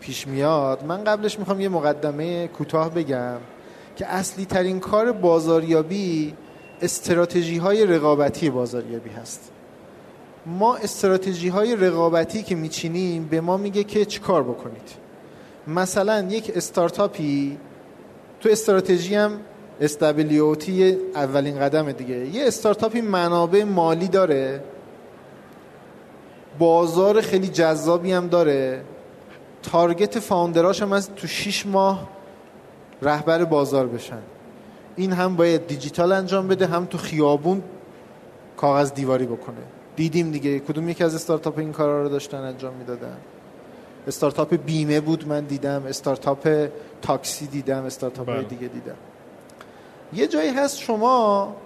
[SPEAKER 3] پیش میاد من قبلش می‌خوام یه مقدمه کوتاه بگم که اصلی ترین کار بازاریابی استراتژی های رقابتی بازاریابی هست. ما استراتژی های رقابتی که میچینیم به ما میگه که چیکار بکنید. مثلا یک استارتاپی تو استراتژی هم suitability اولین قدم دیگه. یه استارتاپی منابع مالی داره. بازار خیلی جذابی هم داره. تارگت فاوندراش هم از تو 6 ماه رهبر بازار بشن. این هم باید دیجیتال انجام بده هم تو خیابون کاغذ دیواری بکنه. دیدیم دیگه کدوم یکی از استارتاپ این کارا رو داشتن انجام می‌دادن. استارتاپ بیمه بود من دیدم استارتاپ تاکسی دیدم استارتاپ های بله. دیگه دیدم. یه جایی هست شما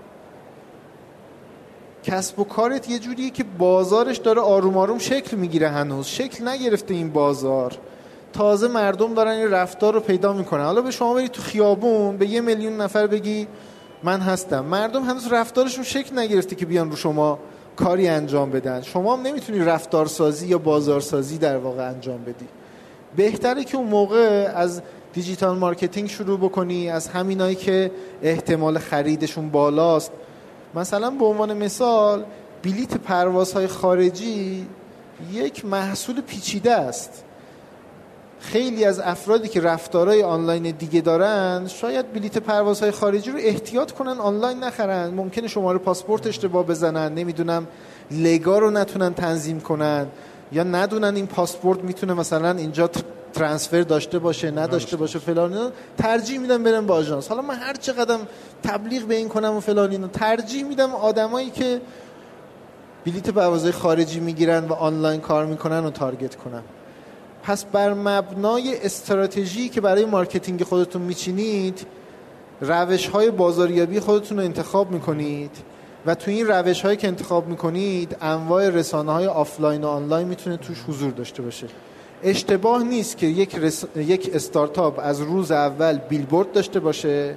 [SPEAKER 3] کسب و کارت یه جوریه که بازارش داره آروم آروم شکل می‌گیره هنوز. شکل نگرفته این بازار. تازه مردم دارن این رفتار رو پیدا می‌کنن. حالا به شما برید تو خیابون به یه میلیون نفر بگی من هستم. مردم هنوز رفتارشون شکل نگرفته که بیان رو شما کاری انجام بدن. شما هم نمی‌تونی رفتارسازی یا بازارسازی در واقع انجام بدی. بهتره که اون موقع از digital marketing شروع بکنی از همینایی که احتمال خریدشون بالاست. مثلا به عنوان مثال بلیت پروازهای خارجی یک محصول پیچیده است. خیلی از افرادی که رفتارهای آنلاین دیگه دارن شاید بلیت پروازهای خارجی رو احتیاط کنن آنلاین نخرن. ممکنه شماره پاسپورت اشتباه بزنن نمی‌دونم لگا رو نتونن تنظیم کنن یا ندونن این پاسپورت می‌تونه مثلا اینجا transfer داشته باشه نداشته باشه فلان ترجیح میدم برم با آژانس. حالا من هر چقدر تبلیغ به این کنم و فلان اینو ترجیح میدم آدمایی که بلیت پروازهای خارجی می‌گیرن و آنلاین کار می‌کنن و target کنم. پس بر مبنای استراتژی که برای مارکتینگ خودتون میچینید روش های بازاریابی خودتون رو انتخاب می‌کنید و تو این روش هایی که انتخاب می‌کنید انواع رسانه های آفلاین و آنلاین می‌تونه توش حضور داشته باشه. اشتباه نیست که یک, رس... یک استارتاپ از روز اول بیلبورد داشته باشه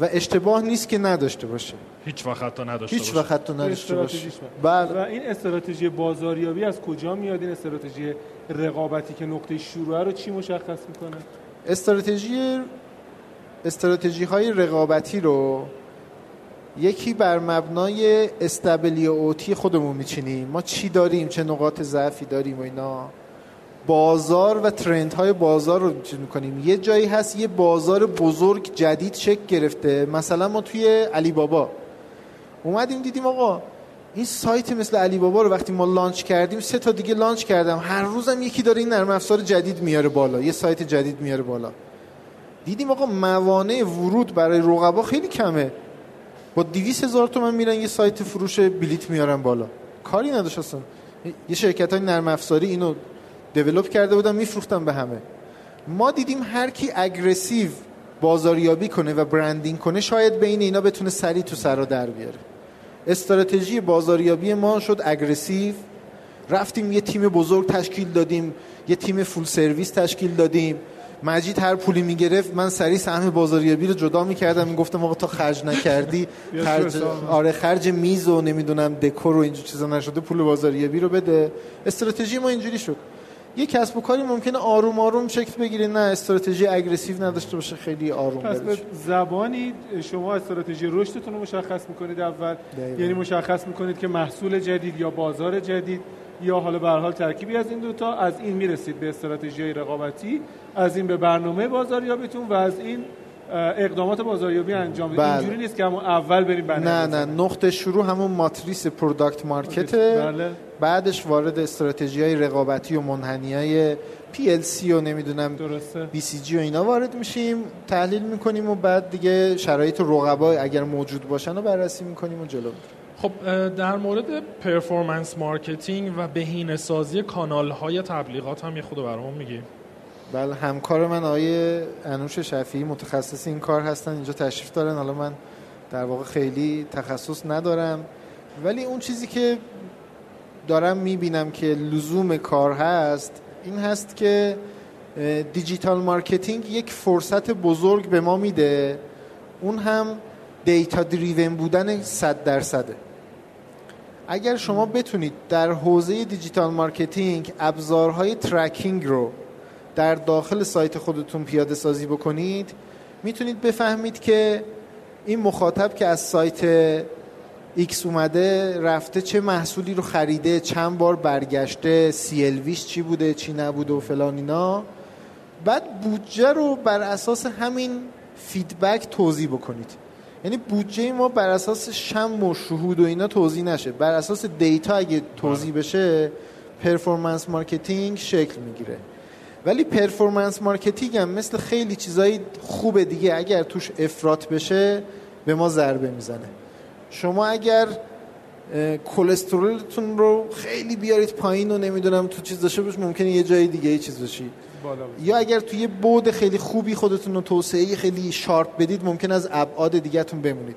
[SPEAKER 3] و اشتباه نیست که نداشته باشه.
[SPEAKER 1] هیچ وقت تو نداشته
[SPEAKER 3] هیچ وقت تو نداشته باشه. بله.
[SPEAKER 2] و این استراتژی بازاریابی از کجا میاد؟ این استراتژی رقابتی که نقطه شروع رو چی مشخص می‌کنه؟
[SPEAKER 3] استراتژی استراتژی های رقابتی رو یکی بر مبنای اوتی خودمون میچینیم. ما چی داریم؟ چه نقاط ضعفی داریم و اینا. بازار و ترند های بازار رو چیز می‌کنیم. یه جایی هست یه بازار بزرگ جدید شکل گرفته. مثلا ما توی علی بابا اومدیم دیدیم آقا این سایت مثل علی بابا رو وقتی ما لانچ کردیم سه تا دیگه لانچ کردم. هر روزم یکی داره این نرم افزار جدید میاره بالا. یه سایت جدید میاره بالا. دیدیم آقا موانع ورود برای رقبا خیلی کمه. با 200 هزار تومن میرن یه سایت فروش بلیت میارن بالا. کاری نداشت اصلا. یه شرکت های نرم افزاری اینو develop کرده بودن میفروختن به همه. ما دیدیم هر کی aggressive بازاریابی کنه و branding کنه شاید بین اینا بتونه سری تو سرا در بیاره. استراتژی بازاریابی ما شد aggressive رفتیم یه تیم بزرگ تشکیل دادیم یه تیم full service تشکیل دادیم. مجید هر پولی می‌گرفت من سری سهم بازاریابی رو جدا می‌کردم می‌گفتم آقا تا خرج نکردی خرج آره خرج میز و نمی‌دونم دکور و اینجور چیزا نشده پول بازاریابی رو بده. استراتژی ما اینجوری شد. یه کسب و کاری ممکنه آروم آروم شکل بگیره. نه استراتژی اگریسیو نداشته باشه خیلی آروم
[SPEAKER 2] پس به زبانی شما استراتژی رشدتون رو مشخص می‌کنید اول. یعنی مشخص می‌کنید که محصول جدید یا بازار جدید یا حالا به حال ترکیبی از این دوتا از این می‌رسید به استراتژی رقابتی از این به برنامه بازاریابیتون و از این اقدامات بازاریابی انجام بدید بله. اینجوری نیست که همون اول بریم
[SPEAKER 3] نه نه. نقطه شروع همون ماتریس product market. بله. بعدش وارد استراتژی های رقابتی و منحنی های PLC و نمی‌دونم درسته. BCG و اینا وارد میشیم تحلیل می‌کنیم و بعد دیگه شرایط رقبا اگر موجود باشن رو بررسی می‌کنیم و جلو
[SPEAKER 1] خب در مورد performance marketing و بهینه سازی کانال های تبلیغات هم یه خود برامون میگیم
[SPEAKER 3] بله همکار من آقای انوش شفیعی متخصص این کار هستن اینجا تشریف دارن. حالا من در واقع خیلی تخصص ندارم. ولی اون چیزی که دارم می‌بینم که لزوم کار هست این هست که digital marketing یک فرصت بزرگ به ما میده. اون هم data driven بودن صد درصده. اگر شما بتونید در حوزه digital marketing ابزارهای tracking رو در داخل سایت خودتون پیاده سازی بکنید. می‌تونید بفهمید که این مخاطب که از سایت X اومده رفته چه محصولی رو خریده چند بار برگشته چی بوده چی نبوده و فلان اینا. بعد بودجه رو بر اساس همین feedback توزیع بکنید. یعنی بودجه ما بر اساس شم و شهود و اینا توزیع نشه. بر اساس دیتا اگه توزیع بشه performance marketing شکل می‌گیره. ولی performance marketing هم مثل خیلی چیزای خوب دیگه اگر توش افراط بشه به ما ضربه می‌زنه. شما اگر کلسترولتون رو خیلی بیارید پایین و نمی‌دونم تو چیز داشته باشه ممکنه یه جای دیگه ای چیز باشی یا اگر توی بعد خیلی خوبی خودتون رو توسعه خیلی sharp بدید ممکن از ابعاد دیگهتون بمونید.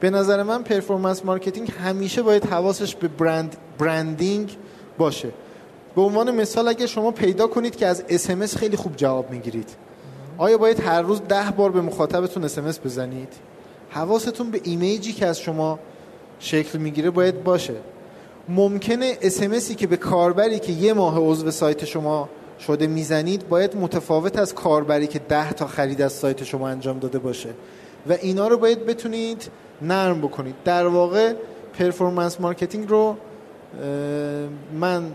[SPEAKER 3] به نظر من performance marketing همیشه باید حواسش به برند branding باشه. به عنوان مثال اگر شما پیدا کنید که از اسمس خیلی خوب جواب می‌گیرید. آیا باید هر روز ده بار به مخاطبتون اسمس بزنید؟ حواستون به ایمیجی که از شما شکل می‌گیره باید باشه. ممکنه اسمسی که به کاربری که یه ماه عضو سایت شما شده می‌زنید باید متفاوت از کاربری که ده تا خرید از سایت شما انجام داده باشه. و اینا رو باید بتونید نرم بکنید. در واقع performance marketing رو من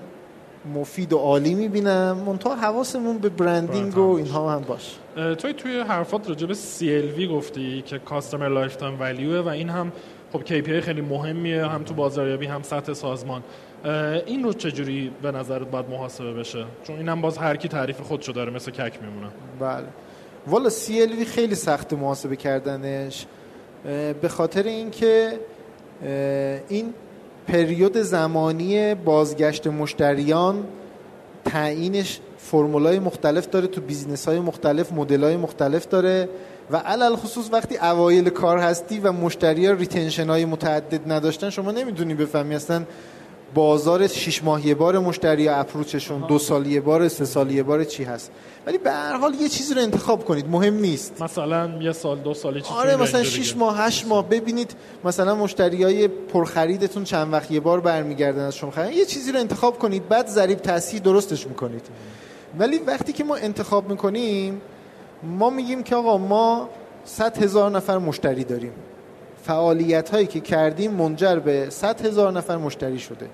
[SPEAKER 3] مفید و عالی می‌بینم. منتها حواسمون به branding و اینها هم باش.
[SPEAKER 1] توی توی حرفات راجع به CLV گفتی که customer lifetime value و این هم خب KPI خیلی مهمیه هم تو بازاریابی هم سطح سازمان. این رو چجوری به نظرت باید محاسبه بشه؟ چون اینم باز هر کی تعریف خودشو داره مثل CAC میمونه.
[SPEAKER 3] بله. والا CLV خیلی سخت محاسبه کردنش به خاطر اینکه این period زمانی بازگشت مشتریان تعیینش فرمولای مختلف داره تو business های مختلف مدل های مختلف داره و علی‌الخصوص وقتی اوایل کار هستی و مشتری ها retention های متعدد نداشتن شما نمی‌دونی بفهمی اصلا بازار شش ماه یه بار مشتری approach شون دو سال یه بار سه سال یه بار چی هست؟ ولی به هر حال یه چیزی رو انتخاب کنید مهم نیست.
[SPEAKER 1] مثلا یه سال دو سال چیزی
[SPEAKER 3] آره مثلا 6 ماه 8 ماه ببینید مثلا مشتریای پرخریدتون چند وقت یه بار برمیگردن از شما خرید. یه چیزی رو انتخاب کنید بعد ضریب تاثیر درستش می‌کنید. ولی وقتی که ما انتخاب می‌کنیم ما میگیم که آقا ما 100 هزار نفر مشتری داریم. فعالیت هایی که کردیم منجر به 100 هزار نفر مشتری شده.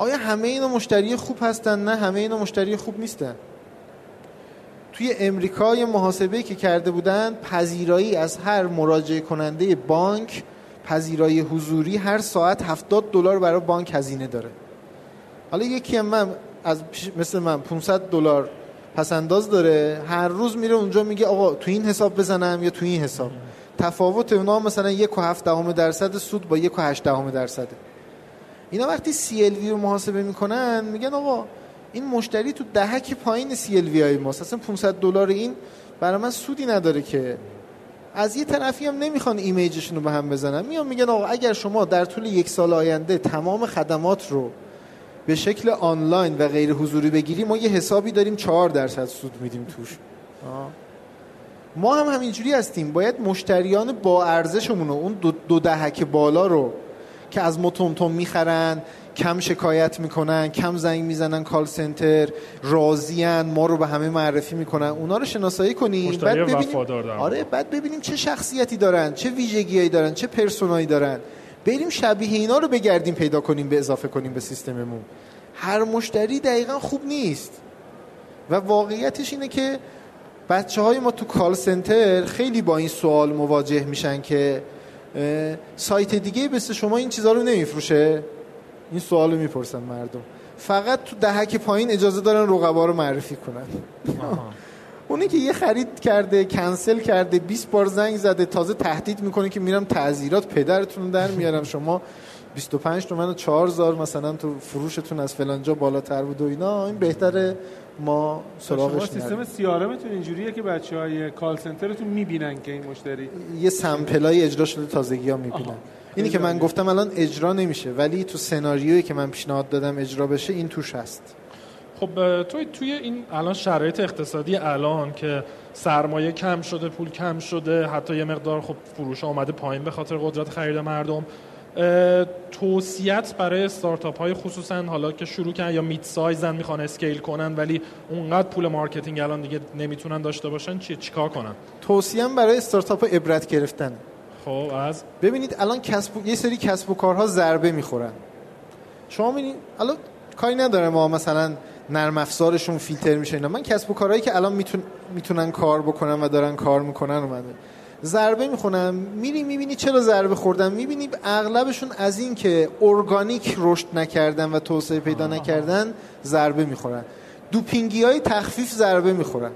[SPEAKER 3] آیا همه اینا مشتری خوب هستن؟ نه همه اینا مشتری خوب نیستن. توی امریکا یه محاسبه که کرده بودن پذیرایی از هر مراجعه کننده بانک پذیرایی حضوری هر ساعت 70 دلار برای بانک هزینه داره. حالا یکی هم من از مثل من 500 دلار پسنداز داره هر روز میره اونجا میگه آقا تو این حساب بزنم یا تو این حساب؟ تفاوت اونا مثلا یک و هفت دهم درصد سود با یک و هشت دهم درصده. اینا وقتی CLV رو محاسبه می‌کنن میگن آقا این مشتری تو دهک پایین CLV های ماست. اصلا 500 دلار این برای من سودی نداره که. از یه طرفی هم نمی‌خوان ایمیجشون رو به هم بزنن. میان میگن آقا اگر شما در طول یک سال آینده تمام خدمات رو به شکل آنلاین و غیر حضوری بگیری ما یه حسابی داریم 4 درصد سود میدیم توش. ما هم همینجوری هستیم. باید مشتریان با ارزشمون اون دو, دو دهک بالا رو که از ما تم می‌خرن کم شکایت می‌کنن کم زنگ می‌زنن کال سنتر راضیان ما رو به همه معرفی می‌کنن. اونا رو شناسایی کنیم
[SPEAKER 1] بعد ببینیم.
[SPEAKER 3] آره بعد ببینیم چه شخصیتی دارن چه ویژگیهایی دارن چه پرسونایی دارن. بریم شبیه اینا رو بگردیم پیدا کنیم به اضافه کنیم به سیستممون. هر مشتری دقیقا خوب نیست. و واقعیتش اینه که بچه های ما تو کال سنتر خیلی با این سوال مواجه میشن که سایت دیگه مثل شما این چیزها رو نمیفروشه؟ این سوال رو می‌پرسن مردم. فقط تو دهک پایین اجازه دارن رقبا رو معرفی کنن. اونی که یه خرید کرده کنسل کرده 20 بار زنگ زده تازه تهدید می‌کنه که میرم تعذیرات پدرتون در میارم. شما 25 تومن و 4000 مثلا تو فروشتون از فلانجا بالاتر بود و اینا. این بهتره. ما سراغش
[SPEAKER 2] سیستم سیارمتون اینجوریه که بچه های کال سنترتون می‌بینن که این مشتری
[SPEAKER 3] یه سمپلای اجرا شده تازگی ها می‌بینن. اینی که من گفتم الان اجرا نمیشه ولی تو سناریویی که من پیشنهاد دادم اجرا بشه این توش هست.
[SPEAKER 1] خب توی توی این الان شرایط اقتصادی الان که سرمایه کم شده پول کم شده حتی یه مقدار خب فروش آمده پایین به خاطر قدرت خرید مردم توصیت برای استارتاپ های خصوصا حالا که شروع کردن یا mid size ن می‌خوان scale کنن ولی اونقدر پول marketing الان دیگه نمی‌تونن داشته باشن چی چیکار کنن؟
[SPEAKER 3] توصیم برای استارتاپ عبرت گرفتن.
[SPEAKER 1] خب از؟
[SPEAKER 3] ببینید الان کسب یه سری کسب و کارها ضربه می‌خورن. شما ببینید الان کاری نداره ما مثلا نرم افزارشون فیلتر میشه اینا. من کسب و کارهایی که الان میتون... می‌تونن کار بکنن و دارن کار می‌کنن اومده. ضربه می‌خونم. میری می‌بینی چرا ضربه خوردن می‌بینی اغلبشون از این که ارگانیک رشد نکردن و توسعه پیدا نکردن ضربه می‌خورن. دوپینگی های تخفیف ضربه می‌خورن.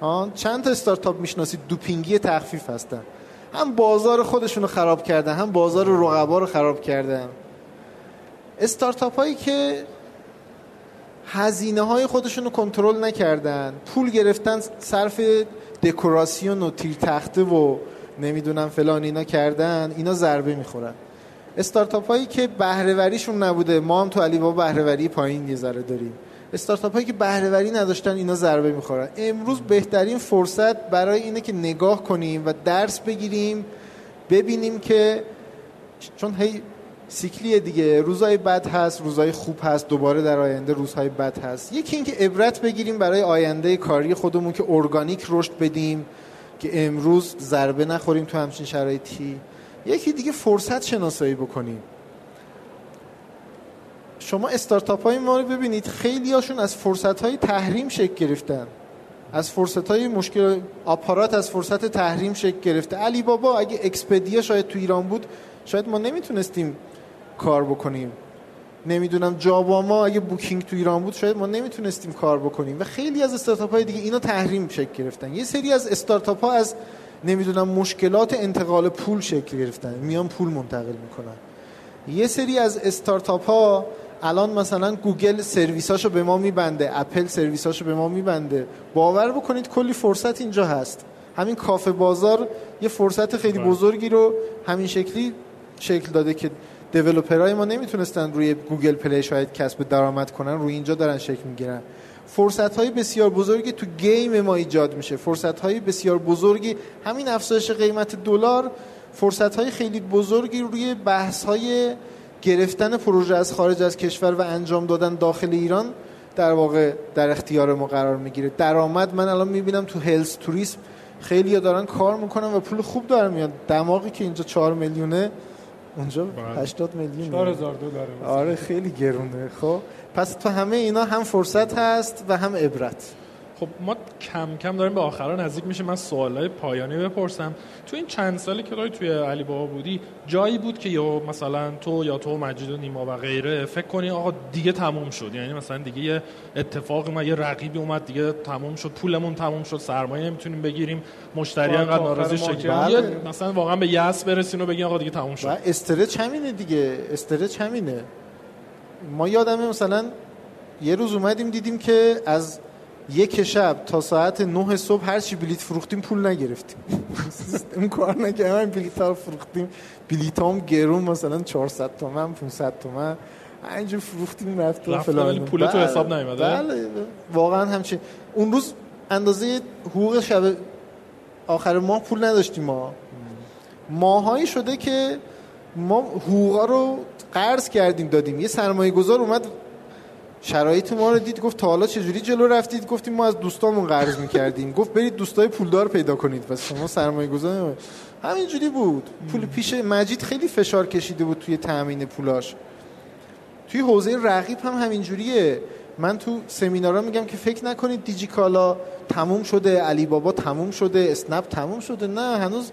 [SPEAKER 3] آن چند تا استارتاپ می‌شناسید دوپینگی تخفیف هستن. هم بازار خودشون رو خراب کردن هم بازار رقبا رو خراب کردن. استارتاپ هایی که هزینه های خودشون رو کنترل نکردن پول گرفتن صرف دکوراسیون و تیر تخته و نمی‌دونم فلان اینا کردن اینا ضربه می‌خورن. استارتاپ هایی که بهرهوریشون نبوده ما هم تو علی بابا بهرهوری پایین یه ذره داریم. استارتاپ هایی که بهرهوری نداشتن اینا ضربه می‌خورن. امروز بهترین فرصت برای اینه که نگاه کنیم و درس بگیریم ببینیم که چون هی سیکلیه دیگه. روزهای بد هست روزهای خوب هست دوباره در آینده روزهای بد هست. یکی اینکه عبرت بگیریم برای آینده کاری خودمون که ارگانیک رشد بدیم که امروز ضربه نخوریم تو همچین شرایطی. یکی دیگه فرصت شناسایی بکنیم. شما استارتاپ های ما رو ببینید خیلی هاشون از فرصت های تحریم شکل گرفتن. از فرصت های مشکل آپارات از فرصت تحریم شکل گرفته. علی بابا اگه Expedia شاید تو ایران بود شاید ما نمی‌تونستیم کار بکنیم. نمی‌دونم جاباما اگه Booking تو ایران بود شاید ما نمی‌تونستیم کار بکنیم. و خیلی از استارتاپ های دیگه اینا تحریم شکل گرفتن. یه سری از استارتاپ ها از نمی‌دونم مشکلات انتقال پول شکل گرفتن. میان پول منتقل می‌کنن. یه سری از استارتاپ ها الان مثلا گوگل سرویساشو به ما می‌بنده اپل سرویساشو به ما می‌بنده. باور بکنید کلی فرصت اینجا هست. همین کافه بازار یه فرصت خیلی بزرگی رو همین شکلی شکل داده که developer های ما نمی‌تونستن روی گوگل پلی شاید کسب درآمد کنن روی اینجا دارن شکل می‌گیرن. فرصت های بسیار بزرگی تو game ما ایجاد میشه. فرصت های بسیار بزرگی همین افزایش قیمت دلار فرصت های خیلی بزرگی روی بحث های گرفتن پروژه از خارج از کشور و انجام دادن داخل ایران در واقع در اختیار ما قرار می‌گیره. درآمد من الان می‌بینم تو هلس توریسم خیلی دارن کار می‌کنن و پول خوب دارن میاد دماغی که اینجا 4 میلیونه اونجا
[SPEAKER 1] بله.
[SPEAKER 3] 80 میلیون
[SPEAKER 2] 4000 دلاره
[SPEAKER 3] آره خیلی گرونه. خب پس تو همه اینا هم فرصت هست و هم عبرت.
[SPEAKER 1] خب ما کم کم داریم به آخرا نزدیک میشه من سوالای پایانی بپرسم. تو این چند سالی که داری توی علی بابا بودی جایی بود که یا مثلا تو یا تو مجید و نیما و غیره فکر کنی آقا دیگه تموم شد؟ یعنی مثلا دیگه یه اتفاقی اومد یه رقیبی اومد دیگه تموم شد پولمون تموم شد سرمایه نمی‌تونیم بگیریم مشتری
[SPEAKER 2] تا
[SPEAKER 1] انقدر ناراضی شد
[SPEAKER 3] ماجرا.
[SPEAKER 1] یه
[SPEAKER 3] بله.
[SPEAKER 1] مثلا واقعا به یأس برسین و بگین آقا دیگه تموم شد.
[SPEAKER 3] استرچ همینه دیگه. استرچ همینه. ما یادمه مثلا یه روز اومدیم دیدیم که از یک شب تا ساعت نه صبح هر چی بلیت فروختیم پول نگرفتیم. سیستم کار نکردن بلیت ها رو فروختیم. بلیت هم گرون مثلا 400 تومن 500 تومن. اینجور فروختیم رفت و فلان.
[SPEAKER 1] پول تو
[SPEAKER 3] بله،
[SPEAKER 1] حساب نیومده؟
[SPEAKER 3] بله واقعا همچین. اون روز اندازه حقوق شب آخر ماه پول نداشتیم ما. ماهایی شده که ما حقوقا رو قرض کردیم دادیم. یه سرمایه گذار اومد شرایط ما رو دید گفت تا حالا چجوری جلو رفتید؟ گفتیم ما از دوستامون قرض می‌کردیم. گفت برید دوستای پولدار پیدا کنید. پس شما سرمایه گذار همینجوری بود. پول پیش مجید خیلی فشار کشیده بود توی تأمین پولاش. توی حوزه رقیب هم همینجوریه. من تو سمینارا میگم که فکر نکنید دیجیکالا تموم شده علی بابا تموم شده اسنپ تموم شده. نه هنوز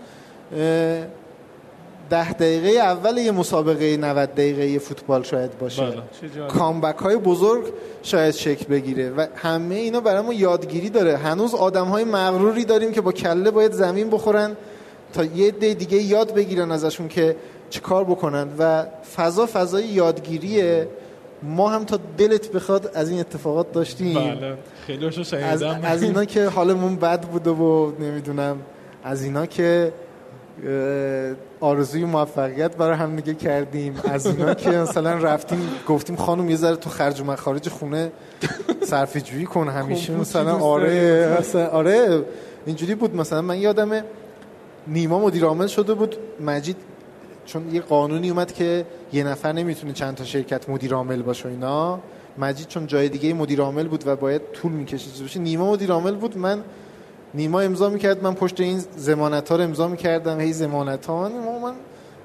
[SPEAKER 3] ده دقیقه اول یه مسابقه 90 دقیقه فوتبال شاید باشه.
[SPEAKER 1] بله.
[SPEAKER 3] کامبک های بزرگ شاید شکل بگیره و همه اینا برای ما یادگیری داره. هنوز آدم های مغروری داریم که با کله باید زمین بخورن تا یه عده دیگه یاد بگیرن ازشون که چه کار بکنن. و فضا فضای یادگیریه. ما هم تا دلت بخواد از این اتفاقات داشتیم.
[SPEAKER 1] بله. خیلی
[SPEAKER 3] از, از اینا که حالمون بد بوده و نمی‌دونم از اینا که آرزوی موفقیت برای هم دیگه کردیم. از اینا که مثلا رفتیم گفتیم خانم یه ذره تو خرج و مخارج خونه صرفه جویی کن همیشه مثلا آره؟ مثلا آره اینجوری بود. مثلا من یادمه نیما مدیر عامل شده بود مجید چون یه قانونی اومد که یه نفر نمی‌تونه چند تا شرکت مدیر عامل باشه اینا. مجید چون جای دیگه مدیر عامل بود و باید طول می‌کشید. باشه نیما مدیر عامل بود من نیما امضا می‌کرد من پشت این زمانت ها رو امضا می‌کردم. هی زمانت ها من, من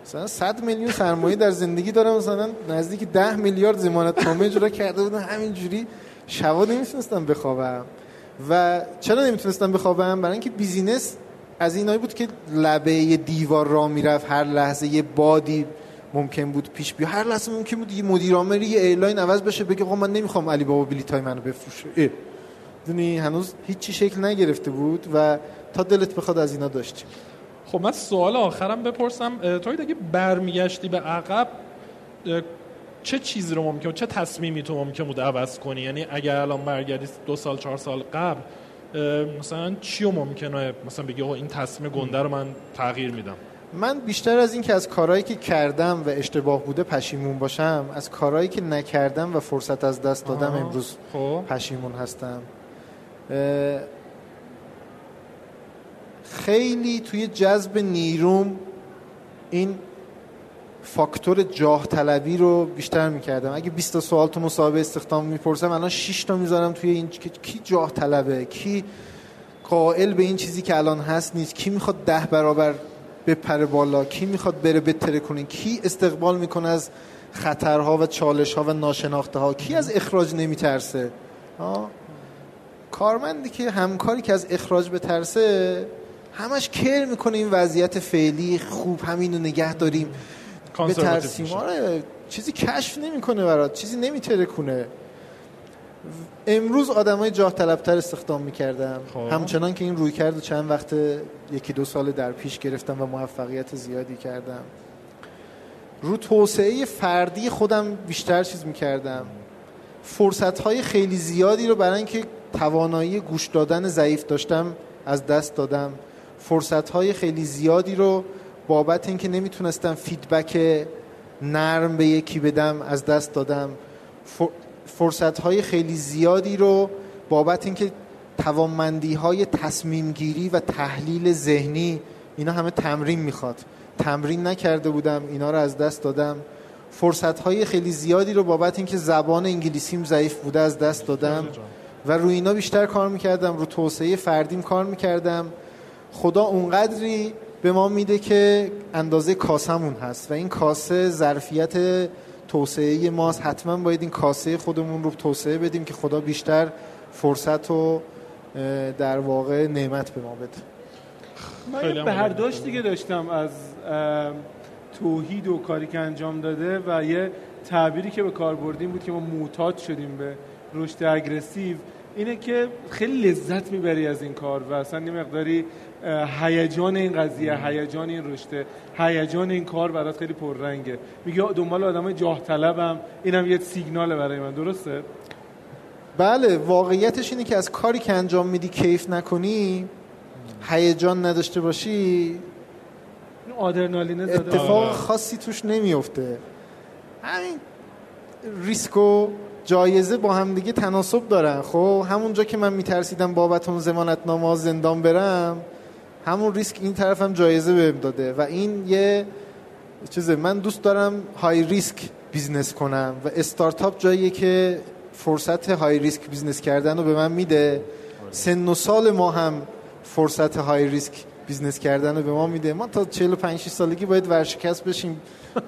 [SPEAKER 3] مثلا 100 میلیون سرمایه در زندگی دارم مثلا نزدیک 10 میلیارد زمانت. نامه اجرا کرده بودم همینجوری شوا نمی‌تونستم بخوابم. و چرا نمی‌تونستم بخوابم؟ برای اینکه بیزینس از اینایی بود که لبه دیوار را می‌رفت هر لحظه یه بادی ممکن بود پیش بیا هر لحظه ممکن بود یه مدیر عاملی یه عوض بشه بگه آقا من نمی‌خوام علی بابا بلیط های منو بفروشه. دونی هنوز هیچی شکل نگرفته بود و تا دلت بخواد از اینا داشتیم
[SPEAKER 1] خب من سوال آخرم بپرسم تو اگه برمیگشتی به عقب چه چیزی رو ممکن چه تصمیمی تو ممکن بود عوض کنی؟ یعنی اگر الان برگردی دو سال چهار سال قبل مثلا چی رو ممکنه؟ مثلا بگی این تصمیم گنده رو من تغییر میدم.
[SPEAKER 3] من بیشتر از این که از کارهایی که کردم و اشتباه بوده پشیمون باشم از کارهایی که نکردم و فرصت از دست دادم امروز خب. پشیمون هستم. خیلی توی جذب نیروم این فاکتور جاه طلبی رو بیشتر می‌کردم. اگه 20 تا سوال تو مصاحبه استخدام می‌پرسم الان 6 تا می‌ذارم توی این کی جاه طلبه؟ کی قائل به این چیزی که الان هست نیست؟ کی می‌خواد ده برابر بپره بالا؟ کی می‌خواد بره بتره کنه کی استقبال می‌کنه از خطرها و چالشها و ناشناخته ها کی از اخراج نمیترسه؟ کارمندی که همکاری که از اخراج بترسه همش کر می‌کنه این وضعیت فعلی خوب همینو نگه داریم. به ترسیم آره چیزی کشف نمی‌کنه برات چیزی نمیتره کنه امروز آدمای جاه طلبتر استخدام می‌کردم خب. همچنان که این روی کرد چند وقت یکی دو سال در پیش گرفتم و موفقیت زیادی کردم. رو توسعه فردی خودم بیشتر چیز می‌کردم. فرصت های خیلی زیادی رو برای اینکه توانایی گوش دادن ضعیف داشتم از دست دادم. فرصت های خیلی زیادی رو بابت اینکه نمی‌تونستم فیدبک نرم به یکی بدم از دست دادم. فرصت های خیلی زیادی رو بابت اینکه توانمندی های تصمیم گیری و تحلیل ذهنی اینا همه تمرین می‌خواد. تمرین نکرده بودم اینا رو از دست دادم. فرصت های خیلی زیادی رو بابت اینکه زبان انگلیسیم ضعیف بوده از دست دادم. و روی اینا بیشتر کار می‌کردم رو توسعه فردیم کار می‌کردم. خدا اونقدری به ما میده که اندازه کاسمون هست و این کاسه ظرفیت توسعه ماست. حتما باید این کاسه خودمون رو توسعه بدیم که خدا بیشتر فرصت و در واقع نعمت به ما بده.
[SPEAKER 2] من به هر داشت دیگه داشتم از توحید و کاری که انجام داده و یه تعبیری که به کار بردیم بود که ما معتاد شدیم به رشد اگرسیو اینه که خیلی لذت می‌بری از این کار و اصلا یه مقداری هیجان این قضیه هیجان این رشته هیجان این کار برات خیلی پررنگه. میگه دنبال آدمای جاه طلبم اینم یه سیگناله برای من. درسته؟
[SPEAKER 3] بله واقعیتش اینه که از کاری که انجام میدی کیف نکنی هیجان نداشته باشی.
[SPEAKER 2] آدرنالین
[SPEAKER 3] اتفاق خاصی توش نمیفته همین ریسکو جایزه با هم دیگه تناسب دارن. خب همونجا که من میترسیدم بابت اون ضمانت نامه زندان برم همون ریسک این طرف هم جایزه بهم داده و این یه چیزه. من دوست دارم high risk business کنم و استارتاپ جاییه که فرصت high risk business کردن رو به من میده. سن و سال ما هم فرصت high risk business کردن رو به ما میده. ما تا 45 سالگی باید ورشکست بشیم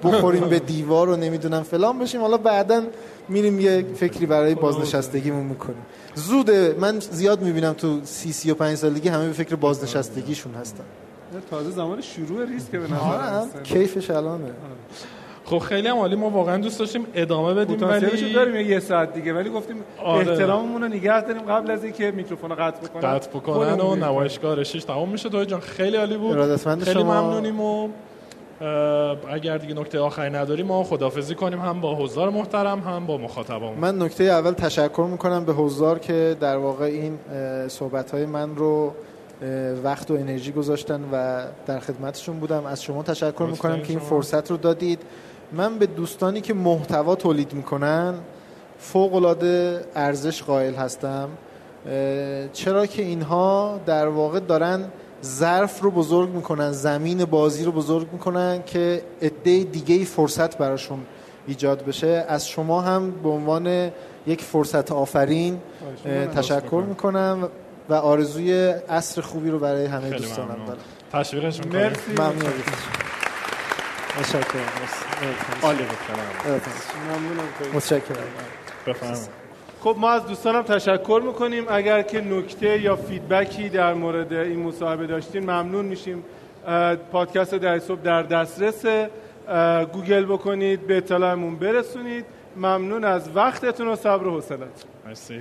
[SPEAKER 3] بخوریم به دیوار و نمی‌دونم فلان بشیم. حالا بعدا میریم یه فکری برای بازنشستگیمون می‌کنیم. زوده من زیاد می‌بینم تو سی سی و پنج سالگی همه به فکر بازنشستگیشون هستن.
[SPEAKER 2] تازه زمان شروع ریسک به نظر
[SPEAKER 3] کیفش الانه.
[SPEAKER 1] خب خیلی هم عالی ما واقعا دوست داشتیم ادامه بدیم
[SPEAKER 2] ولی داریم یه ساعت دیگه ولی گفتیم آره. احتراممون رو نگه داریم قبل از اینکه میکروفون رو قطع بکنن
[SPEAKER 1] قطع بکنن و نمایشگاه رشیش تمام میشه. تو جان خیلی عالی بود. خیلی شما... ممنونیم و اگر دیگه نکته آخری نداریم ما خدافزی کنیم هم با حضار محترم هم با مخاطبان.
[SPEAKER 3] من نکته اول تشکر می‌کنم به حضار که در واقع این صحبت های من رو وقت و انرژی گذاشتن و در خدمتشون بودم. از شما تشکر می‌کنم که این فرصت رو دادید. من به دوستانی که محتوا تولید می‌کنن فوق العاده ارزش قائل هستم. چرا که اینها در واقع دارن ظرف رو بزرگ می‌کنن زمین بازی رو بزرگ می‌کنن که عده دیگه فرصت براشون ایجاد بشه. از شما هم به عنوان یک فرصت آفرین تشکر می‌کنم. و آرزوی عصر خوبی رو برای همه دوستانم دارم.
[SPEAKER 1] تشویقشون
[SPEAKER 2] کنیم مرسی.
[SPEAKER 3] ممنون. متشکرم.
[SPEAKER 1] عالی
[SPEAKER 3] متشکرم.
[SPEAKER 1] بفرمایید.
[SPEAKER 2] خب ما از دوستانم تشکر می‌کنیم. اگر که نکته یا feedback ی در مورد این مصاحبه داشتین ممنون میشیم. پادکست در صبح در دسترس. گوگل بکنید به اطلاعمون برسونید. ممنون از وقتتون و صبر و حوصلتون
[SPEAKER 1] مرسی.